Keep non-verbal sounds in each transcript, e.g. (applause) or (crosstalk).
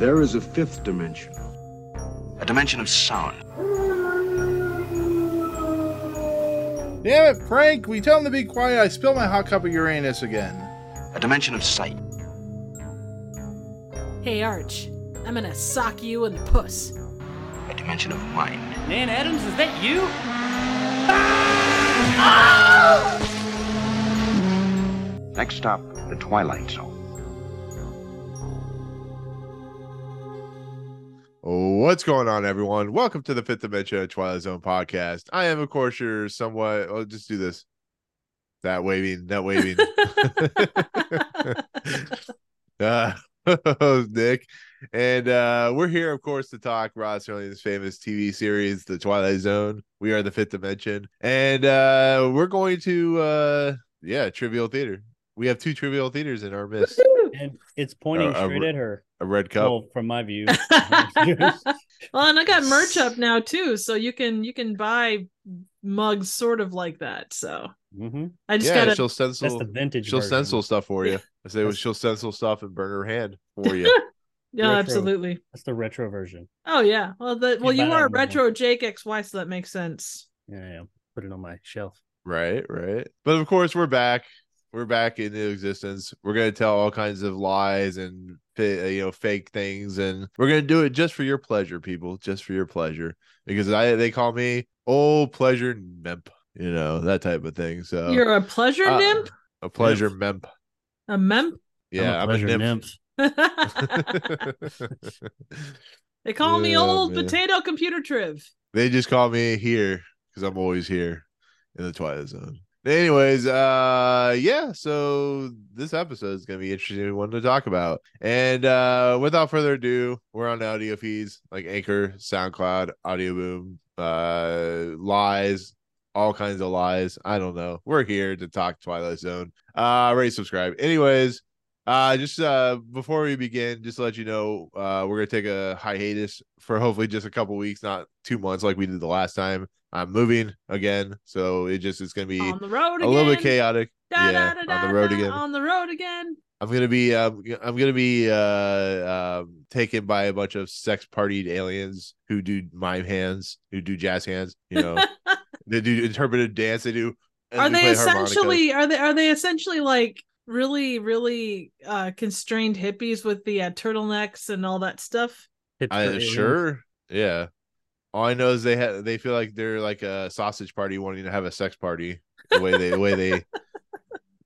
There is a fifth dimension. A dimension of sound. Damn it, Frank! We tell him to be quiet. I spilled my hot cup of Uranus again. A dimension of sight. Hey, Arch. I'm gonna sock you in the puss. A dimension of mind. Nan Adams, is that you? Next stop, the Twilight Zone. What's going on, everyone? Welcome to the Fifth Dimension Twilight Zone podcast. I am, of course, your somewhat. I'll just do this. That waving, that waving. (laughs) (laughs) uh, (laughs) Nick, and uh, we're here, of course, to talk Rod Serling's famous TV series, The Twilight Zone. We are the Fifth Dimension, and uh, we're going to, uh, yeah, Trivial Theater. We have two Trivial Theaters in our midst. And it's pointing Uh, straight at her. A red cup. Well, from my view. (laughs) (laughs) Well, and I got merch up now too, so you can you can buy mugs sort of like that. So hmm I just yeah, gotta she'll That's the vintage. She'll version. stencil stuff for you. (laughs) I say That's- she'll stencil stuff and burn her hand for you. yeah, retro. absolutely. That's the retro version. Oh yeah. Well, the well Yeah, you are I'm- retro Jake XY, so that makes sense. Yeah, yeah. Put it on my shelf. right, right. But of course, we're back. We're back into existence. We're gonna tell all kinds of lies and uh, you know fake things, and we're gonna do it just for your pleasure, people. Just for your pleasure, because I they call me old pleasure memp. You know that type of thing. So You're a pleasure uh, nymph, a pleasure memp. a memp. Yeah, I'm I'm a a pleasure nymph. (laughs) they call me old man. potato computer triv. They just call me here because I'm always here in the Twilight Zone. Anyways, uh yeah, so this episode is gonna be interesting one to talk about. And uh without further ado, we're on audio feeds like Anchor, SoundCloud, Audio Boom, uh lies, all kinds of lies. I don't know. We're here to talk Twilight Zone. Uh rate subscribe. Anyways, uh just uh before we begin, just to let you know, uh we're gonna take a hiatus for hopefully just a couple weeks, not two months like we did the last time. I'm moving again, so it just it's gonna be On the road again. a little bit chaotic. Da, yeah, da, da, on the road da, again. On the road again. I'm gonna be um, I'm gonna be uh um taken by a bunch of sex partied aliens who do mime hands, who do jazz hands, you know. (laughs) they do interpretive dance, they do are we they play harmonicas. essentially are they are they essentially like really really uh constrained hippies with the uh, turtlenecks and all that stuff I sure, yeah. All I know is they have they feel like they're like a sausage party wanting to have a sex party. The way they the way they (laughs)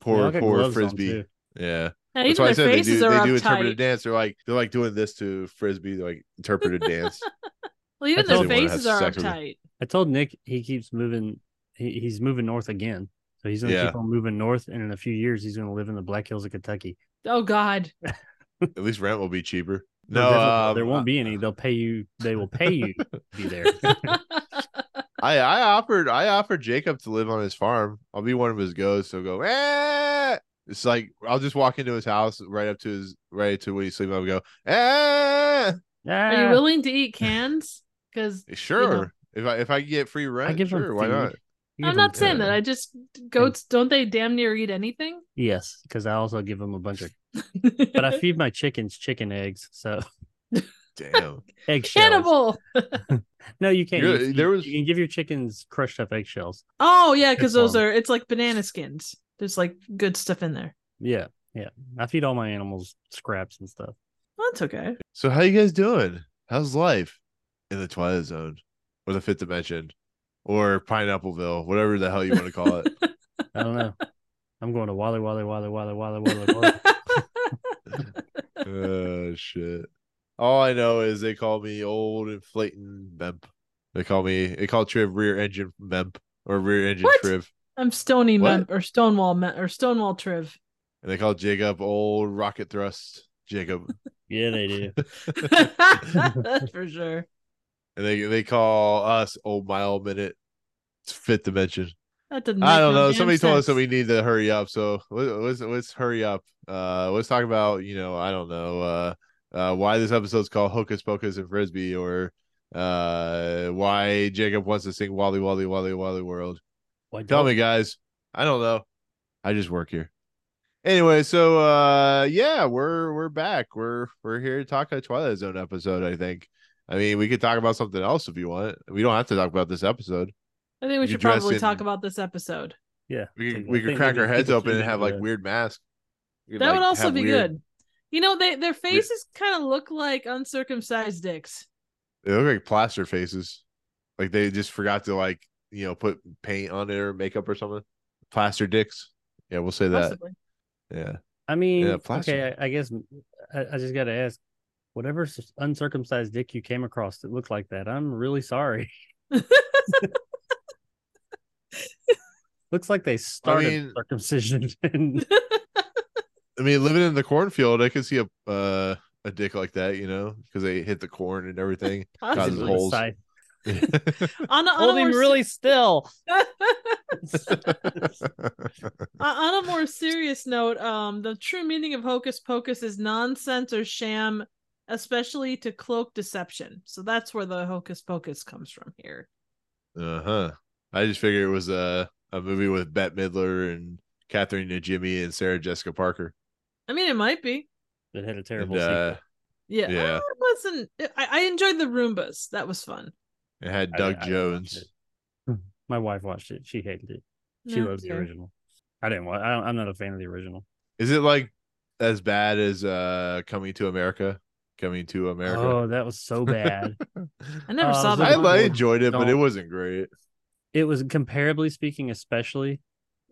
They pour all got pour frisbee. Yeah. and That's even why I their said they faces do they do uptight interpretive dance. They're like they're like doing this to frisbee, they're like interpretive (laughs) dance. well even their told him I wanna faces are sex uptight I told Nick he keeps moving. He, he's moving north again. So he's gonna Yeah. keep on moving north, and in a few years, he's gonna live in the Black Hills of Kentucky. oh god (laughs) At least rent will be cheaper. No, No, there- um, there won't be any. They'll pay you. They will pay you to be there. (laughs) I I offered I offered Jacob to live on his farm. I'll be one of his ghosts. So go. Eh! It's like I'll just walk into his house right up to his right to when he's sleeping. I'll go. Eh! are you willing to eat cans because Sure. If I if I get free rent, I give them sure, why food. not? You i'm not them- saying that i just goats don't they damn near eat anything Yes, because I also give them a bunch of. (laughs) But I feed my chickens chicken eggs, so Damn. (laughs) eggshells. cannibal (laughs) No, you can't. You're- You, there was- you can give your chickens crushed up eggshells. oh yeah because those are it's like banana skins there's like good stuff in there Yeah, yeah. I feed all my animals scraps and stuff. well, that's okay So how you guys doing? How's life in the Twilight Zone or the Fifth Dimension or Pineappleville, whatever the hell you want to call it? (laughs) I don't know. I'm going to Wally Wally Wally Wally Wally Wally Wally. (laughs) oh shit! All I know is they call me old inflating memp. They call me they call Triv rear engine memp or rear engine What? Triv, i'm stony What? mem or stonewall mem or stonewall triv and they call Jacob old rocket thrust Jacob, (laughs) yeah, they do. That's for sure. and they they call us old mile minute fifth dimension. That didn't. I don't no know. damn Somebody told us that we need to hurry up. So let- let's let's hurry up. Uh, let's talk about you know I don't know uh, uh why this episode's called Hocus Pocus and Frisby or uh why Jacob wants to sing Wally Wally Wally Wally World. Why Tell me, guys. I don't know. I just work here. Anyway, so uh yeah, we're we're back. We're we're here to talk a Twilight Zone episode, I think. I mean, we could talk about something else if you want. We don't have to talk about this episode. I think we You should probably in- talk about this episode. Yeah. We could we could crack our heads open and have like weird masks. Could, That like, would also be weird- good. You know, they their faces kind of look like uncircumcised dicks. They look like plaster faces. Like they just forgot to like, you know, put paint on it or makeup or something. Plaster dicks. Yeah, we'll say that. Possibly. Yeah. I mean, plaster. okay, I, I guess I, I just got to ask, whatever uncircumcised dick you came across that looked like that, I'm really sorry. (laughs) (laughs) (laughs) Looks like they started mean- (laughs) circumcision. And (laughs) I mean, living in the cornfield, I could see a uh, a dick like that, you know, because they hit the corn and everything. (laughs) Causes holes. On a, on, Hold a him more, really still. on a more serious note, um, the true meaning of hocus pocus is nonsense or sham, especially to cloak deception. So that's where the hocus pocus comes from here. uh huh. I just figured it was a a movie with Bette Midler and Catherine Najimy and Sarah Jessica Parker. I mean, it might be. It had a And, terrible uh, sequel. Yeah, Yeah. Uh, it wasn't. I, I enjoyed the Roombas. That was fun. it had Doug I didn't Jones. (laughs) My wife watched it. She hated it. She No, loves the original. I didn't watch. I don't, I'm not a fan of the original. Is it like as bad as uh Coming to America? Coming to America. Oh, that was so bad. (laughs) I never Uh, saw that. I, it one. I Don't- enjoyed it, but it wasn't great. It was comparably speaking, especially.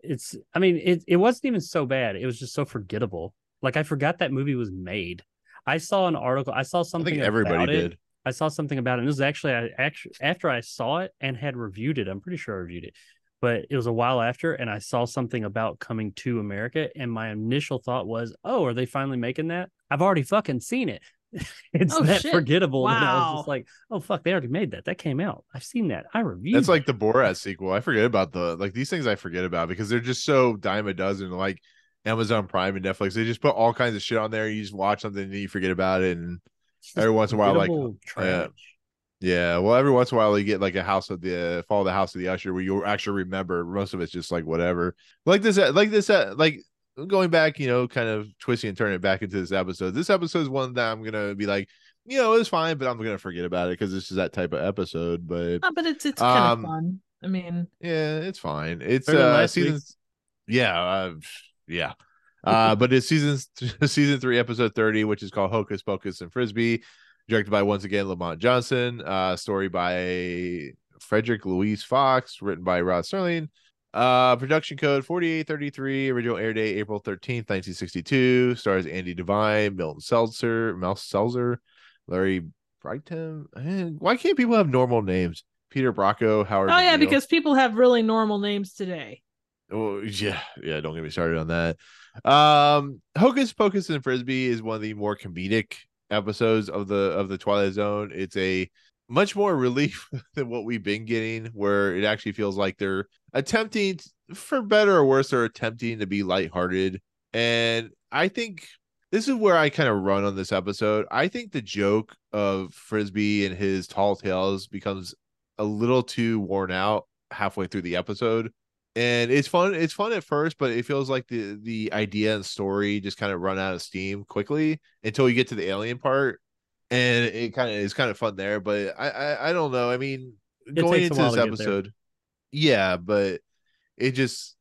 It's. I mean, it. It wasn't even so bad. It was just so forgettable. Like I forgot that movie was made. I saw an article. I saw I something. think everybody about it. did. I saw something about it. And this was actually I actually after I saw it and had reviewed it. I'm pretty sure I reviewed it, but it was a while after, and I saw something about coming to America, and my initial thought was, "Oh, are they finally making that?" I've already fucking seen it. (laughs) it's Oh, that shit. forgettable that I was Wow. just like, "Oh fuck, they already made that. That came out. I've seen that. I reviewed." That's like the Borat sequel. I forget about the like these things I forget about because they're just so dime a dozen. Like Amazon Prime and Netflix, they just put all kinds of shit on there. You just watch something and then you forget about it. And every once in a while, like, forgettable trash. yeah, well, every once in a while you get like a House of the Follow the House of the Usher where you actually remember. Most of it's just like whatever. Like this, like this, uh, like going back, you know, kind of twisting and turning it back into this episode. This episode is one that I'm gonna be like, you know, it's fine, but I'm gonna forget about it because this is that type of episode. But Oh, but it's it's kind Um, of fun. I mean, yeah, it's fine. It's Better than uh last season week's. yeah, uh, yeah. Uh but it's season (laughs) season 3 episode 30 which is called Hocus Pocus and Frisby directed by once again Lamont Johnson, uh story by Frederic Louis Fox, written by Rod Serling. Uh production code 4833, original air date April 13th, 1962. Stars Andy Devine, Milton Selzer, Mel Selzer, Larry Brighton. Why can't people have normal names? Peter Brocco, Howard. oh yeah, McNeil. because people have really normal names today. Oh yeah, yeah. Don't get me started on that. Um, Hocus Pocus and Frisby is one of the more comedic episodes of the of the Twilight Zone. It's a much more relief (laughs) than what we've been getting, where it actually feels like they're attempting, for better or worse, they're attempting to be lighthearted. And I think this is where I kind of run on this episode. I think the joke of Frisby and his tall tales becomes a little too worn out halfway through the episode and it's fun it's fun at first but it feels like the the idea and story just kind of run out of steam quickly until you get to the alien part and it kind of is kind of fun there but I, I i don't know i mean going into this to get there. episode yeah but it just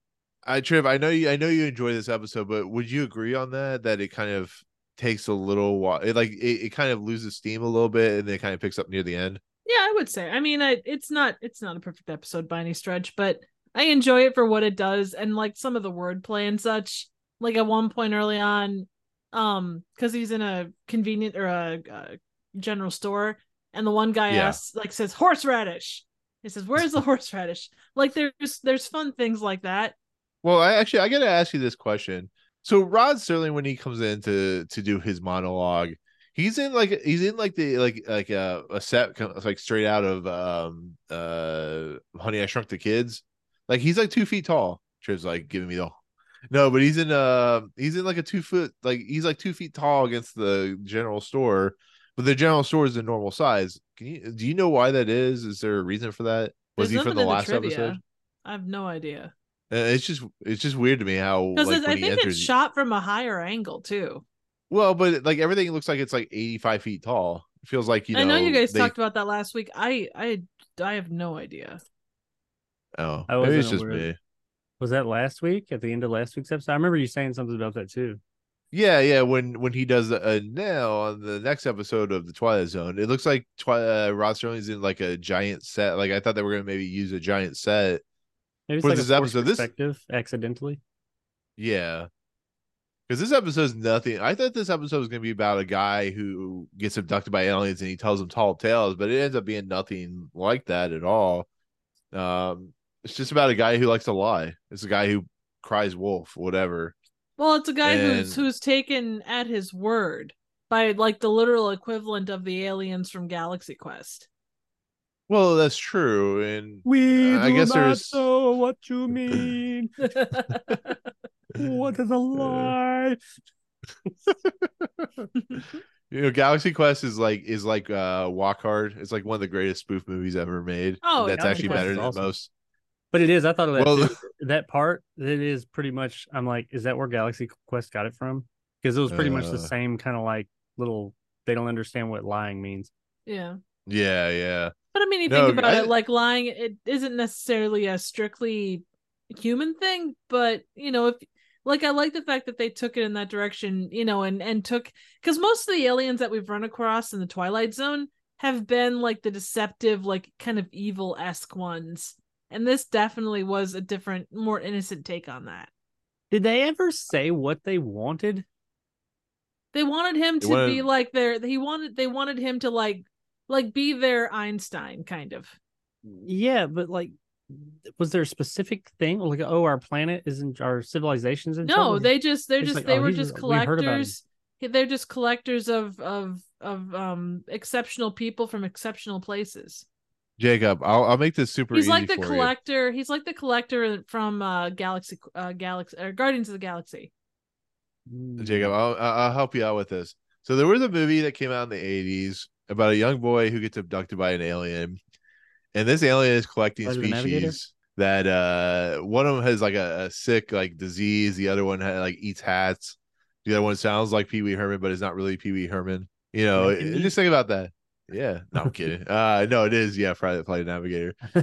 i trip i know you i know you enjoy this episode but would you agree on that that it kind of takes a little while it like it, it kind of loses steam a little bit and then it kind of picks up near the end Yeah, I would say. I mean, I it's not it's not a perfect episode by any stretch, but I enjoy it for what it does and like some of the wordplay and such. Like at one point early on, um, because he's in a convenient or a, a general store, and the one guy Yeah. asks, like, says horseradish. He says, "Where's the (laughs) horseradish?" Like, there's there's fun things like that. Well, I actually I gotta ask you this question. So Rod Serling, when he comes in to to do his monologue, he's in like he's in like the like like a, a set like straight out of um uh Honey I Shrunk the Kids. Like he's like two feet tall. Triv's like giving me the no, but he's in uh he's in like a two foot like he's like two feet tall against the general store, but the general store is a normal size. Can you do you know why that is? Is there a reason for that? Was There's he from the last trivia. episode? I have no idea. Uh, It's just it's just weird to me how Because like I when he think enters. it's shot from a higher angle too. Well, but like everything looks like it's like 85 feet tall. It feels like you know. I know you guys they- talked about that last week. I I I have no idea. Oh, I maybe it's just aware. me. Was that last week at the end of last week's episode? I remember you saying something about that too. Yeah, yeah. When when he does a nail on the next episode of the Twilight Zone, it looks like Twi- uh, Rod Serling's in like a giant set. Like I thought they were gonna maybe use a giant set. Maybe For like this episode, this- perspective accidentally. Yeah. Because this episode's nothing. I thought this episode was going to be about a guy who gets abducted by aliens and he tells them tall tales, but it ends up being nothing like that at all. Um, it's just about a guy who likes to lie. It's a guy who cries wolf, whatever. Well, it's a guy who's And- who's taken at his word by like the literal equivalent of the aliens from Galaxy Quest. Well, that's true. And We I do guess not there's- know what you (laughs) mean. what is a (laughs) lie? (laughs) you know, Galaxy Quest is like is like uh Walk Hard. It's like one of the greatest spoof movies ever made. Oh, that's Galaxy actually Quest better than awesome. most. But it is. I thought of that Well, too. that part. It is pretty much. I'm like, is that where Galaxy Quest got it from? Because it was pretty much the Uh. same kind of like little. They don't understand what lying means. yeah. Yeah, yeah. But I mean, you No, think about I- it, like lying, it isn't necessarily a strictly human thing, but you know, if like I like the fact that they took it in that direction, you know, and and took because most of the aliens that we've run across in the Twilight Zone have been like the deceptive, like kind of evil esque ones, and this definitely was a different, more innocent take on that. Did they ever say what they wanted? They wanted him to wanted- be like their. He wanted. They wanted him to like, like be their Einstein kind of. Yeah, but like, was there a specific thing? Like, oh, our planet isn't our civilization's in No, trouble? they just they're It's just like, they oh, were just a- we heard about him. collectors. They're just collectors of of of um exceptional people from exceptional places. Jacob, I'll I'll make this super He's easy like the for you. collector. He's like the collector from uh Galaxy uh Galaxy or Guardians of the Galaxy. Mm. Jacob, I'll I'll I'll help you out with this. So there was a movie that came out in the '80s about a young boy who gets abducted by an alien, and this alien is collecting Flight of the Navigator? species that uh one of them has like a, a sick like disease, the other one ha like eats hats, the other one sounds like Pee Wee Herman, but it's not really Pee Wee Herman. You know, Making just think about that. Yeah, no, I'm (laughs) kidding. Uh, no, it is. Yeah, Friday the Flight Navigator. (laughs)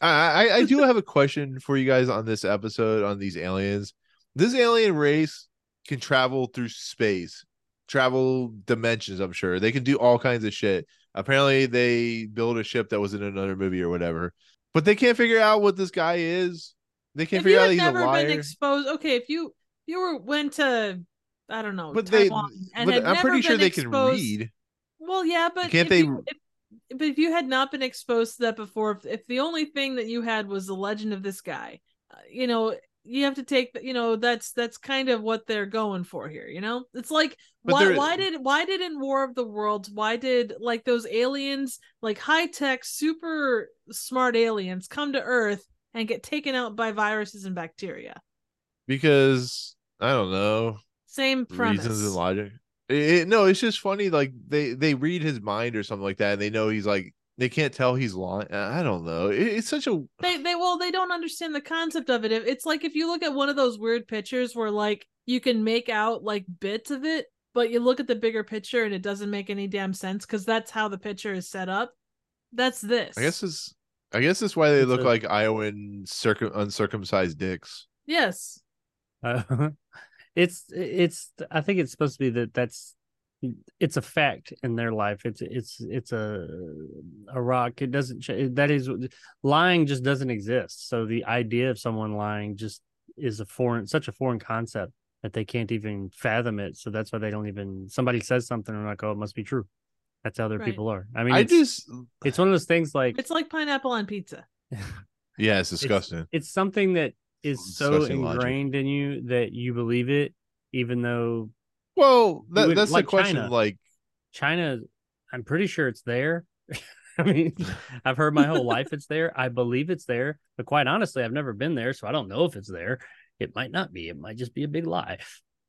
I, I I do have a question for you guys on this episode on these aliens. This alien race can travel through space, travel dimensions. I'm sure they can do all kinds of shit. Apparently, they build a ship that was in another movie or whatever, but they can't figure out what this guy is. They can't if figure out had he's a never liar. been exposed, okay, if you you were went to I don't know, but they, Taiwan and but I'm pretty sure been they can read. Well, yeah, but Can't if they- you- if- but if you had not been exposed to that before, if, if the only thing that you had was the legend of this guy, uh, you know, you have to take, you know, that's that's kind of what they're going for here. You know, it's like But why why did why did in War of the Worlds why did like those aliens like high tech super smart aliens come to Earth and get taken out by viruses and bacteria? because I don't know. Same premise. reasons and logic. It, it- no, it's just funny. Like they they read his mind or something like that, and they know he's like they can't tell he's lying. I don't know. It, it's such a they they well they don't understand the concept of it it's like if you look at one of those weird pictures where like you can make out like bits of it but you look at the bigger picture and it doesn't make any damn sense because that's how the picture is set up that's this I guess it's I guess that's why they It's look a- like Iowan circum uncircumcised dicks. yes Uh, (laughs) it's it's i think it's supposed to be that that's it's a fact in their life. It's it's it's a a rock. It doesn't that is lying just doesn't exist. So the idea of someone lying just is a foreign such a foreign concept that they can't even fathom it. So that's why they don't even somebody says something and like oh it must be true. That's how their Right. people are. I mean I it's, just it's one of those things like it's like pineapple on pizza. Yeah, it's disgusting. it's something that is so Disgusting logic. ingrained in you that you believe it even though well, that, would- that's like the question. China. Like, China, I'm pretty sure it's there. (laughs) I mean, I've heard my whole life it's there. I believe it's there, but quite honestly, I've never been there, so I don't know if it's there. It might not be. It might just be a big lie.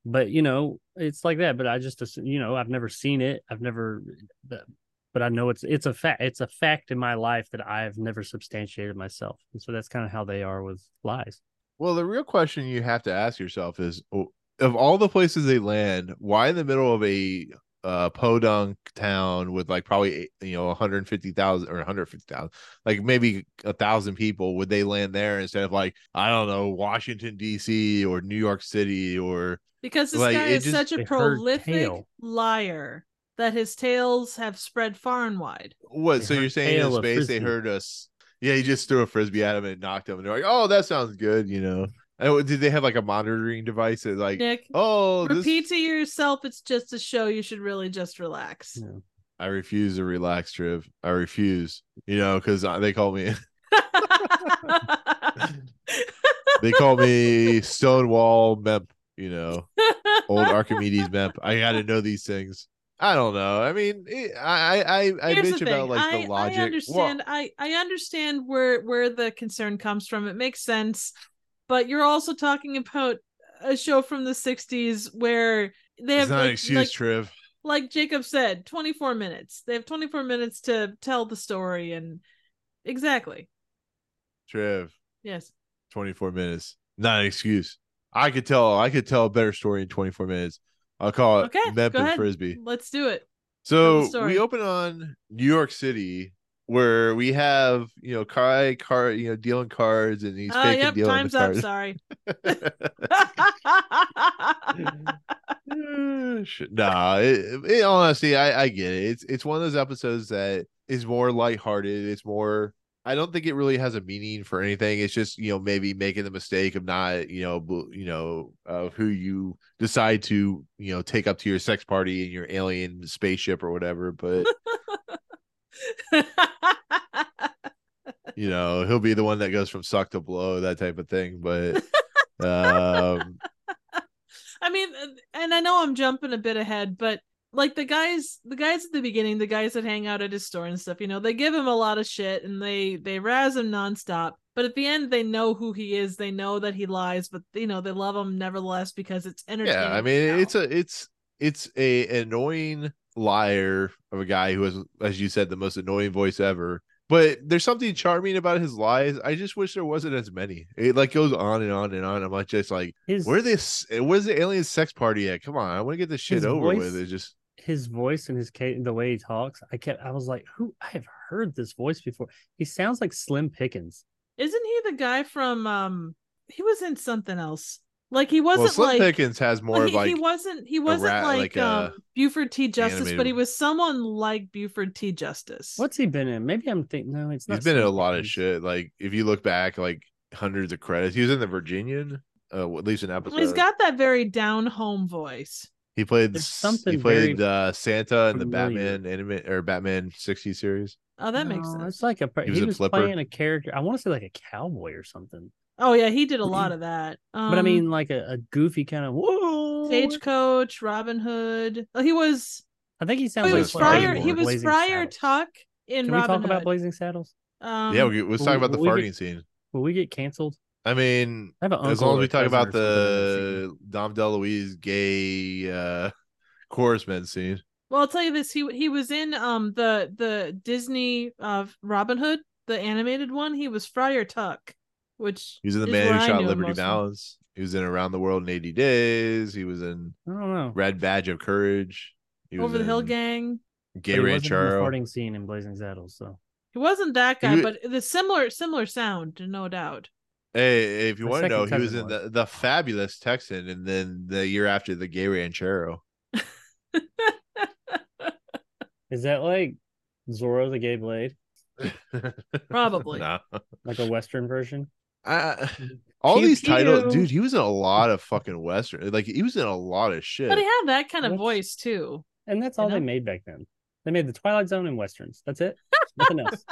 But you know, it's like that. But I just, you know, I've never seen it. I've never, but, but I know it's it's a fact. It's a fact in my life that I've never substantiated myself, and so that's kind of how they are with lies. Well, the real question you have to ask yourself is of all the places they land, why in the middle of a uh podunk town with like probably you know 150,000 or 150,000 like maybe a thousand people would they land there instead of like I don't know Washington DC or New York City or Because this Like, guy is just- such a prolific liar that his tales have spread far and wide. what They so you're saying in space they heard us yeah he just threw a frisbee at him and knocked him and they're like oh that sounds good you know and did they have like a monitoring device that like Nick, oh this repeat to yourself it's just a show. You should really just relax. Yeah. I refuse to relax, Triv. I refuse. You know, because they call me (laughs) they call me Stonewall Memp. You know, old Archimedes Memp. I got to know these things. I don't know. I mean, eh, I I I, I Here's bitch about like I, the logic. I Well, understand. I I understand where where the concern comes from. It makes sense, but you're also talking about a show from the '60s where they have not like, an excuse, like, Triv. like Jacob said, 24 minutes. They have 24 minutes to tell the story, and exactly Triv, yes. 24 minutes. Not an excuse. I could tell. I could tell a better story in 24 minutes. I'll call it Okay, Memp go and ahead. Frisbee. Let's do it. So we open on New York City, where we have you know Kai car you know dealing cards, and he's Uh, yep, dealing time's up. cards. Sorry. (laughs) (laughs) Nah, it, it, honestly, I I get it. It's it's one of those episodes that is more lighthearted. It's more. I don't think it really has a meaning for anything. It's just you know maybe making the mistake of not you know you know of who you decide to you know take up to your sex party in your alien spaceship or whatever. But (laughs) you know he'll be the one that goes from suck to blow that type of thing. But (laughs) um I mean, and I know I'm jumping a bit ahead, but like the guys, the guys at the beginning, the guys that hang out at his store and stuff, you know, they give him a lot of shit and they they razz him nonstop. But at the end, they know who he is. They know that he lies, but you know they love him nevertheless because it's entertaining. yeah i mean tell. it's a it's it's a annoying liar of a guy who has as you said the most annoying voice ever but there's something charming about his lies i just wish there wasn't as many it like goes on and on and on i'm like just like His where this where's the alien sex party at come on i want to get this shit over voice- with it's just his voice and his the way he talks, I kept I was like, who I have heard this voice before. He sounds like Slim Pickens. Isn't he the guy from um? He was in something else. Like he wasn't slim like pickens has more well, of he, like he wasn't he wasn't rat- like, like um Buford T Justice, but he was someone like Buford T Justice. What's he been in? Maybe I'm thinking no, it's not. he's been in a Slim lot of shit like if you look back like hundreds of credits he was in the virginian uh, at least an episode He's got that very down home voice. He played There's something he played very uh, Santa in the familiar. Batman anime or Batman 60 series. Oh, that makes sense. It's like a He he was was, in playing a character. I want to say like a cowboy or something. Oh yeah, he did a lot (clears throat) of that. Um, but I mean, like a, a goofy kind of whoa. Stagecoach, Robin Hood. Oh, he was. I think he Oh, he like was Blazing Friar. He was Friar Tuck in Can we Robin talk about Blazing Saddles? Um, yeah, we, let's talk about the farting get- scene. Will we get canceled? I mean, I have an as long as we talk about or something in that the Dom DeLuise gay uh, (laughs) chorus men scene. Well, I'll tell you this: he he was in um the the Disney of Robin Hood, the animated one. He was Friar Tuck, which He was in the man who shot Liberty most from. Valance. He was in Around the World in 80 Days. He was in I don't know. Red Badge of Courage. He was Over the Hill Gang. Gay But he wasn't in the Ranchero. farting scene in Blazing Saddles. So He wasn't that guy, wa- but the similar similar sound, no doubt. Hey, if you My want to know, he was in the, the fabulous Texan, and then the year after the Gay Ranchero. (laughs) is that like Zorro the Gay Blade, (laughs) Probably. no. like a Western version? I, mm-hmm. all Pew these titles, dude. He was in a lot of fucking western. Like he was in a lot of shit. But he had that kind of That's- voice too. And that's You all they made back then. They made the Twilight Zone and westerns. That's it. (laughs) Nothing else.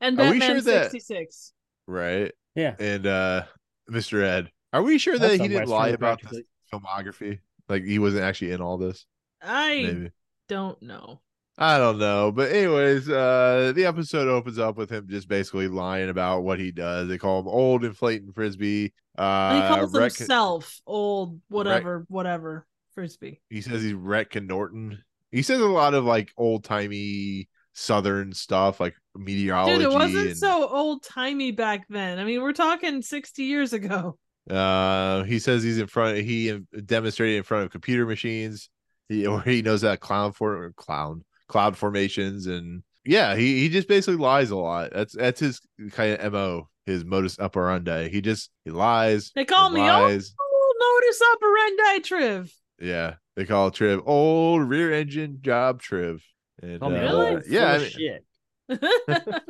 And Are we Batman sure that- 66. right? Yeah. And uh Mr. Ed, are we sure that That's he didn't lie about the practically. filmography? Like he wasn't actually in all this. I Maybe don't know. I don't know. But anyways, uh the episode opens up with him just basically lying about what he does. They call him old inflating Frisby. Uh he calls Rhett- himself old whatever whatever Frisby. he says he's Rhett Norton. He says a lot of like old timey southern stuff like meteorology. Dude, it wasn't and, so old timey back then. I mean, we're talking 60 years ago. Uh, he says he's in front. He demonstrated in front of computer machines. He (laughs) or he knows that clown for clown cloud formations and yeah, he he just basically lies a lot. That's that's his kind of mo. His modus operandi. He just he lies. They call me lies. old modus operandi Triv. Yeah, they call Triv old rear engine job Triv. And, Call me uh, Really? old, full yeah, I mean, shit. (laughs)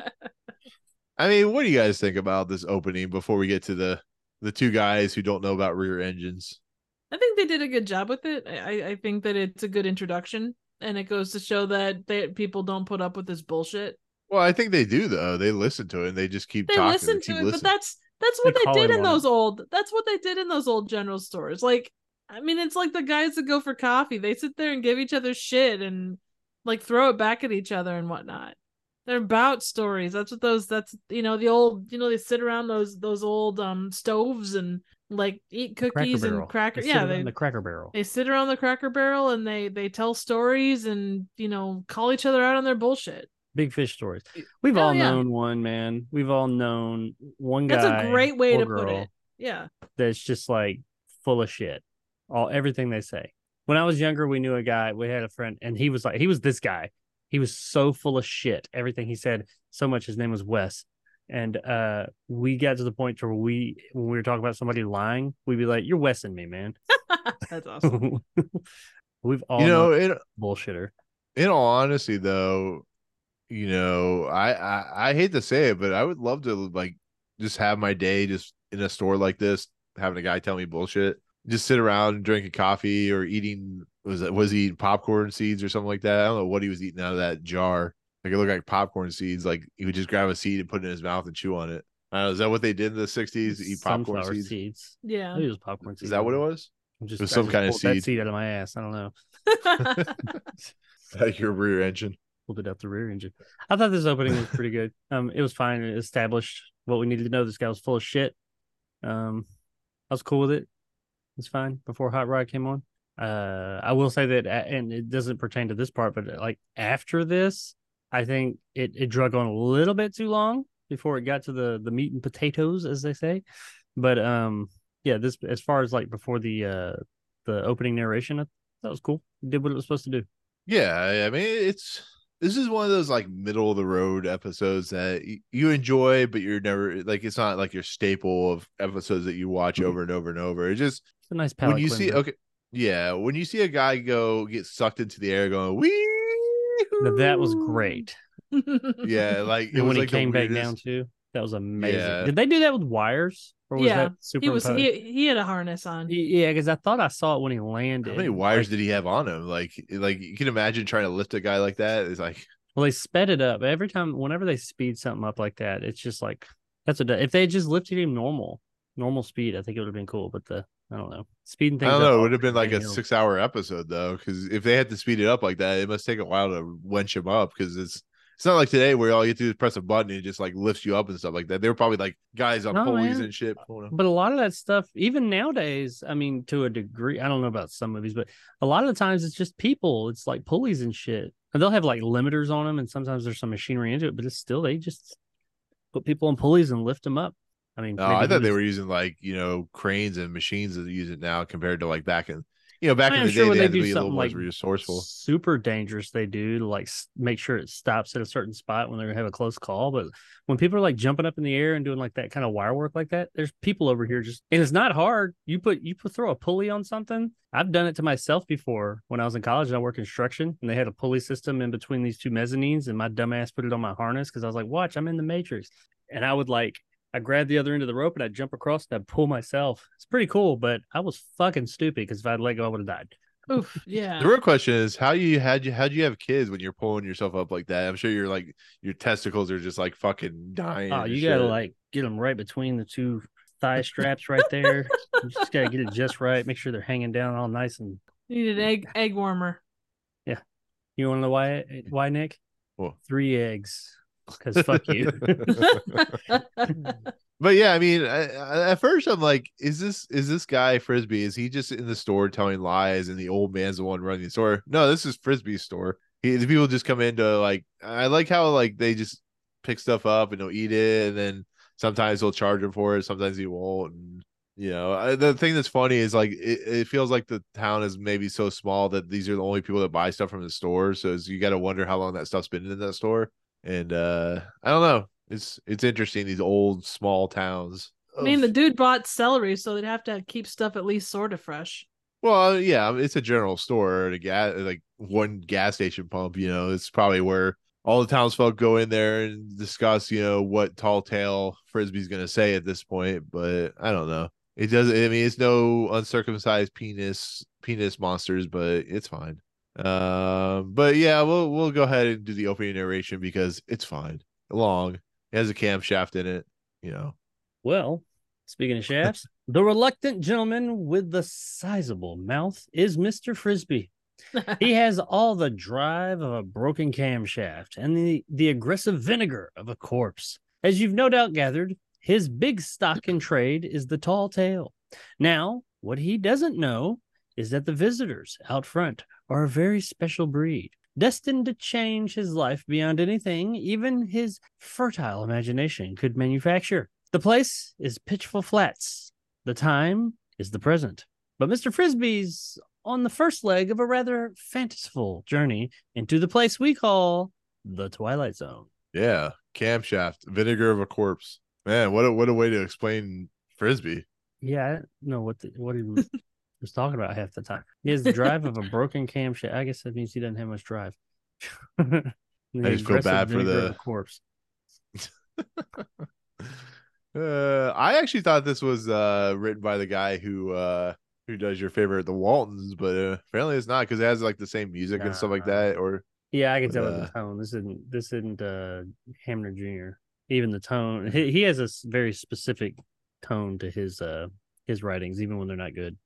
I mean, what do you guys think about this opening before we get to the the two guys who don't know about rear engines? I think they did a good job with it. I, I- I think that it's a good introduction, and it goes to show that they, people don't put up with this bullshit. Well, I think they do though. They listen to it and they just keep They talking. listen they to keep it, but that's that's what they, call did in on those old. That's what they did in those old general stores. Like, I mean, it's like the guys that go for coffee. They sit there and give each other shit and like throw it back at each other and whatnot. They're about stories. That's what those. That's you know the old. You know they sit around those those old um stoves and like eat cookies Barrel. and cracker. They Yeah, around they the Cracker Barrel. they sit around the cracker barrel and they they tell stories and you know call each other out on their bullshit. Big fish stories. We've Hell all yeah. known one man. We've all known one guy. That's a great way to put it. Yeah. That's just like full of shit. All everything they say. When I was younger, we knew a guy. We had a friend, and he was like, he was this guy. He was so full of shit. Everything he said, so much. His name was Wes, and uh, we got to the point where we, when we were talking about somebody lying, we'd be like, "You're Wessing me, man." (laughs) That's awesome. (laughs) We've all you know, known in bullshitter. in all honesty, though, you know, I, I I hate to say it, but I would love to like just have my day just in a store like this, having a guy tell me bullshit. Just sit around drinking coffee or eating was it was he eating popcorn seeds or something like that? I don't know what he was eating out of that jar. Like it looked like popcorn seeds. Like he would just grab a seed and put it in his mouth and chew on it. I don't know, is that what they did in the '60s? Eat popcorn seeds? seeds. yeah. It was popcorn seeds. Is that what it was? I'm Just, It was I some just kind of pulled that seed. seed out of my ass. I don't know. (laughs) (laughs) Like your rear engine. pulled it out the rear engine. I thought this opening was pretty good. (laughs) Um, it was fine. It established what we needed to know. This guy was full of shit. Um, I was cool with it. It's fine. Before Hot Rod came on, uh, I will say that, and it doesn't pertain to this part, but like after this, I think it it drug on a little bit too long before it got to the the meat and potatoes, as they say. But um, yeah, this as far as like before the uh the opening narration, that was cool. It did what it was supposed to do. Yeah, I mean it's this is one of those like middle of the road episodes that y- you enjoy, but you're never like it's not like your staple of episodes that you watch Mhm. over and over and over. It just It's a nice palate when you see okay, yeah, when you see a guy go get sucked into the air going wee, that was great. yeah, like and when he like came back down too, that was amazing. Yeah. Did they do that with wires, or was Yeah, that super? he was he, he had a harness on. Yeah, because I thought I saw it when he landed. How many wires Like, did he have on him? Like, like you can imagine trying to lift a guy like that. It's like, Well, they sped it up every time. Whenever they speed something up like that, it's just like that's what. If they had just lifted him normal, normal speed, I think it would have been cool. But the I don't know, speeding things. I don't up know. It would have been like a six-hour episode though, because if they had to speed it up like that, it must take a while to wench him up. Because it's it's not like today where all you have to do is press a button and it just like lifts you up and stuff like that. They were probably like guys on No, pulleys man. and shit. But a lot of that stuff, even nowadays, I mean, to a degree, I don't know about some movies, but a lot of the times it's just people. It's like pulleys and shit. And they'll have like limiters on them, and sometimes there's some machinery into it, but it's still they just put people on pulleys and lift them up. I mean, oh, No, I thought they was- were using like you know cranes and machines that use it now compared to like back in you know back in the sure day they had to do be a little something more like resourceful. super dangerous. They do to like make sure it stops at a certain spot when they're gonna have a close call. But when people are like jumping up in the air and doing like that kind of wire work like that, there's people over here just and it's not hard. You put you put throw a pulley on something. I've done it to myself before when I was in college and I worked construction and they had a pulley system in between these two mezzanines and my dumbass put it on my harness because I was like, watch, I'm in the matrix. And I would like I grabbed the other end of the rope and I'd jump across and I'd pull myself. It's pretty cool, but I was fucking stupid because if I'd let go, I would have died. Oof, (laughs) yeah. The real question is how you had you how'd you have kids when you're pulling yourself up like that? I'm sure you're like your testicles are just like fucking dying. Oh, you gotta shit. like get them right between the two thigh (laughs) straps right there. you just gotta get it just right. Make sure they're hanging down all nice and. Need an egg egg warmer. Yeah, you want to know why? Eh, why Nick? What? Three eggs. Because fuck you. (laughs) But yeah, I mean, I, I, at first I'm like, is this is this guy Frisby? Is he just in the store telling lies, and the old man's the one running the store? No, this is Frisby's store. He he, the people just come in to like. I like how like they just pick stuff up and they'll eat it, and then sometimes they'll charge him for it. Sometimes he won't. And you know, I, the thing that's funny is like it, it feels like the town is maybe so small that these are the only people that buy stuff from the store. So you got to wonder how long that stuff's been in that store. And uh I don't know. It's it's interesting these old small towns. I mean, the dude bought celery, so they'd have to keep stuff at least sort of fresh. Well, yeah, it's a general store and a gas like one gas station pump. You know, it's probably where all the townsfolk go in there and discuss, you know, what tall tale Frisby's gonna say at this point. But I don't know. It doesn't I mean, it's no uncircumcised penis penis monsters, but it's fine. Um, but yeah, we'll we'll go ahead and do the opening narration because it's fine. Long. It has a camshaft in it. You know. Well, speaking of shafts, (laughs) the reluctant gentleman with the sizable mouth is Mr. Frisby. (laughs) He has all the drive of a broken camshaft and the, the aggressive vinegar of a corpse. As you've no doubt gathered, his big stock in trade is the tall tale. Now, what he doesn't know is that the visitors out front are a very special breed, destined to change his life beyond anything even his fertile imagination could manufacture. The place is Pitchville Flats. The time is the present. But Mr. Frisby's on the first leg of a rather fanciful journey into the place we call the Twilight Zone. Yeah, camshaft, vinegar of a corpse. Man, what a what a way to explain Frisby. Yeah, I don't know what the, what he was talking about half the time. He has the drive of a (laughs) broken camshaft. I guess that means he doesn't have much drive. (laughs) I just feel bad for the- corpse. (laughs) Uh, I actually thought this was uh written by the guy who uh who does your favorite, the Waltons, but uh, apparently it's not because it has like the same music and stuff like that. Or Yeah, I can tell with uh, the tone. This isn't this isn't uh Hamner Jr. Even the tone, he, he has a very specific tone to his uh his writings, even when they're not good.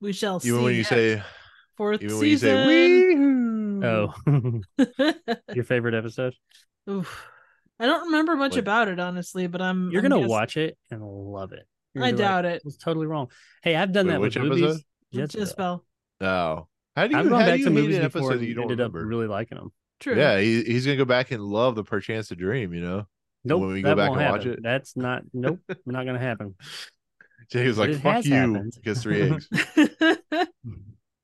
We shall see. even when you say fourth even when you say season. wee Oh, (laughs) your favorite episode? Oof. I don't remember much What? about it, honestly, but I'm. You're I'm gonna guess- watch it and love it. You're I gonna like, doubt it. It's totally wrong. Hey, I've done Wait, that which with movies. episode? Jezebel. Jezebel. No. How do you I've gone how do back to movies an before episode and that you don't ended up really liking them. True. Yeah, he, he's gonna go back and love the perchance to dream, you know. Nope, When we go that back won't watch happen. it? That's not. Nope, (laughs) not gonna happen. Jay was like, fuck you, happened. gets three eggs. (laughs)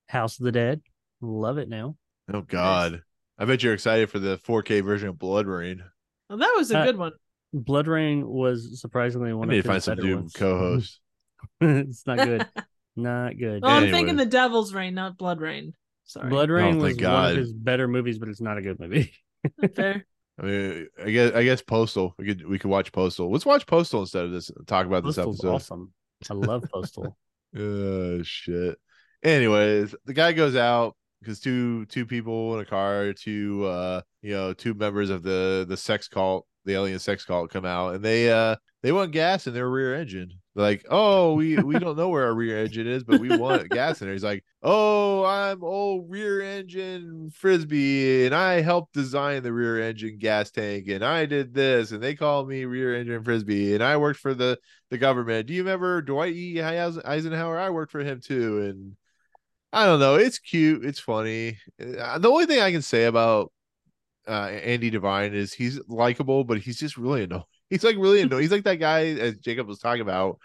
House of the Dead, love it now. oh god. I bet you're excited for the 4K version of Blood Rain. well, that was a Uh, good one. Blood Rain was surprisingly one. I one need of to find some better new ones. co-host. (laughs) (laughs) it's not good. Not good. Oh, I'm Anyway. thinking the Devil's Rain, not Blood Rain. Sorry. Blood Rain Oh, was thank one of his better movies, but it's not a good movie. Fair. I mean, I guess I guess Postal. We could we could watch Postal. Let's watch Postal instead of this. Talk about this episode. awesome. I love Postal. (laughs) Oh shit. Anyways, the guy goes out because two two people in a car, two uh you know, two members of the the sex cult, the alien sex cult come out and they uh they want gas in their rear engine. Like, oh, we we don't know where our rear engine is, but we want gas in there. He's like, oh, I'm old rear engine Frisby, and I helped design the rear engine gas tank, and I did this, and they call me rear engine Frisby, and I worked for the the government. Do you remember Dwight E. Eisenhower? I worked for him too, and I don't know. It's cute. It's funny. Uh, The only thing I can say about uh, Andy Devine is he's likable, but he's just really annoying. He's like really annoying. He's like that guy as Jacob was talking about,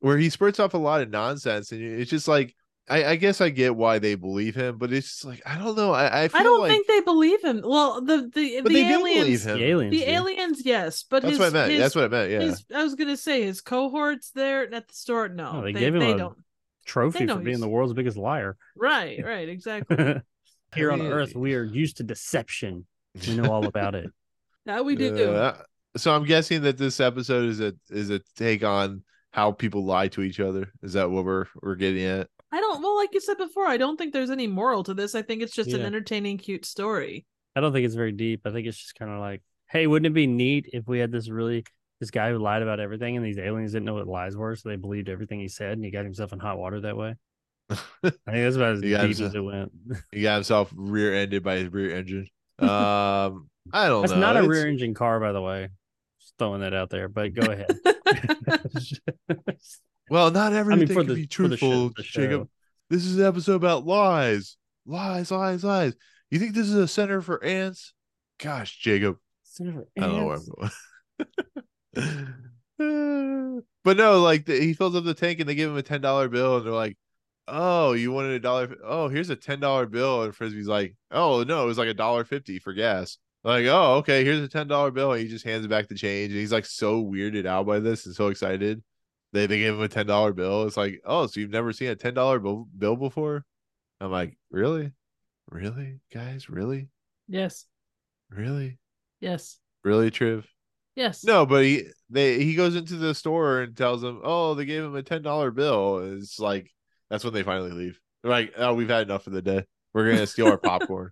where he spurts off a lot of nonsense, and it's just like I, I guess I get why they believe him, but it's just like I don't know. I, I feel I don't like, think they believe him. Well, the the but the they do aliens, believe him. the aliens. the do. aliens, yes, but That's his, what I meant. his- That's what I meant. Yeah. his- I was gonna say his cohorts there at the store. No, Oh, they they, gave him they a- don't. Trophy know for being he's- the world's biggest liar. Right, right, exactly. (laughs) Here on Earth, we are used to deception. We know all about it. (laughs) Now we do. Uh, so I'm guessing that this episode is a is a take on how people lie to each other. Is that what we're we're getting at? I don't. Well, like you said before, I don't think there's any moral to this. I think it's just an entertaining, cute story. I don't think it's very deep. I think it's just kind of like, hey, wouldn't it be neat if we had this really this guy who lied about everything and these aliens didn't know what lies were, so they believed everything he said and he got himself in hot water that way. (laughs) I think that's about as deep himself- as it went. He got himself rear-ended by his rear engine. Um, (laughs) I don't That's know. not a It's- rear engine car, by the way. Just throwing that out there, but go ahead. (laughs) (laughs) Well, not everything for can the- be for the show- truthful, the Jacob. This is an episode about lies, lies, lies, lies. You think this is a center for ants? Gosh, Jacob. Senator I don't know where Ants. I'm going. (laughs) but no, like the, he fills up the tank and they give him a ten dollar bill and they're like, "Oh, you wanted a dollar? Oh, here's a ten dollar bill." And Frisby's like, "Oh no, it was like a dollar fifty for gas." Like, oh, okay, here's a ten dollar bill. And he just hands back the change, and he's like so weirded out by this and so excited. They they gave him a ten dollar bill. It's like, oh, so you've never seen a ten dollar bill bill before? I'm like, really, really, guys, really, Yes. really, Yes. really, Triv. Yes. No, but he they he goes into the store and tells them, "Oh, they gave him a ten dollar bill." It's like that's when they finally leave. They're like, "Oh, we've had enough for the day. We're gonna steal our popcorn."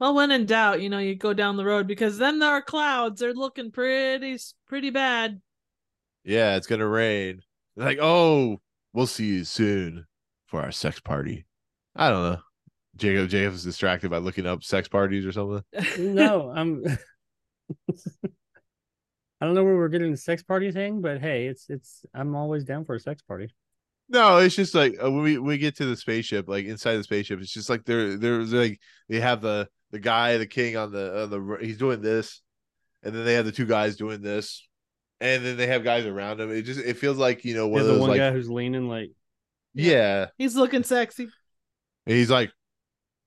Well, when in doubt, you know, you go down the road because then there are clouds. They're looking pretty, pretty bad. Yeah, it's gonna rain. They're like, "Oh, we'll see you soon for our sex party." I don't know. Jacob Jacob's distracted by looking up sex parties or something. (laughs) no, I'm. (laughs) I don't know where we're getting the sex party thing, but hey, it's it's. I'm always down for a sex party. No, it's just like uh, when we we get to the spaceship, like inside the spaceship, it's just like they're there's like they have the the guy, the king on the on the he's doing this, and then they have the two guys doing this, and then they have guys around him. It just it feels like you know one There's of the one like guy who's leaning like yeah, He's looking sexy. And he's like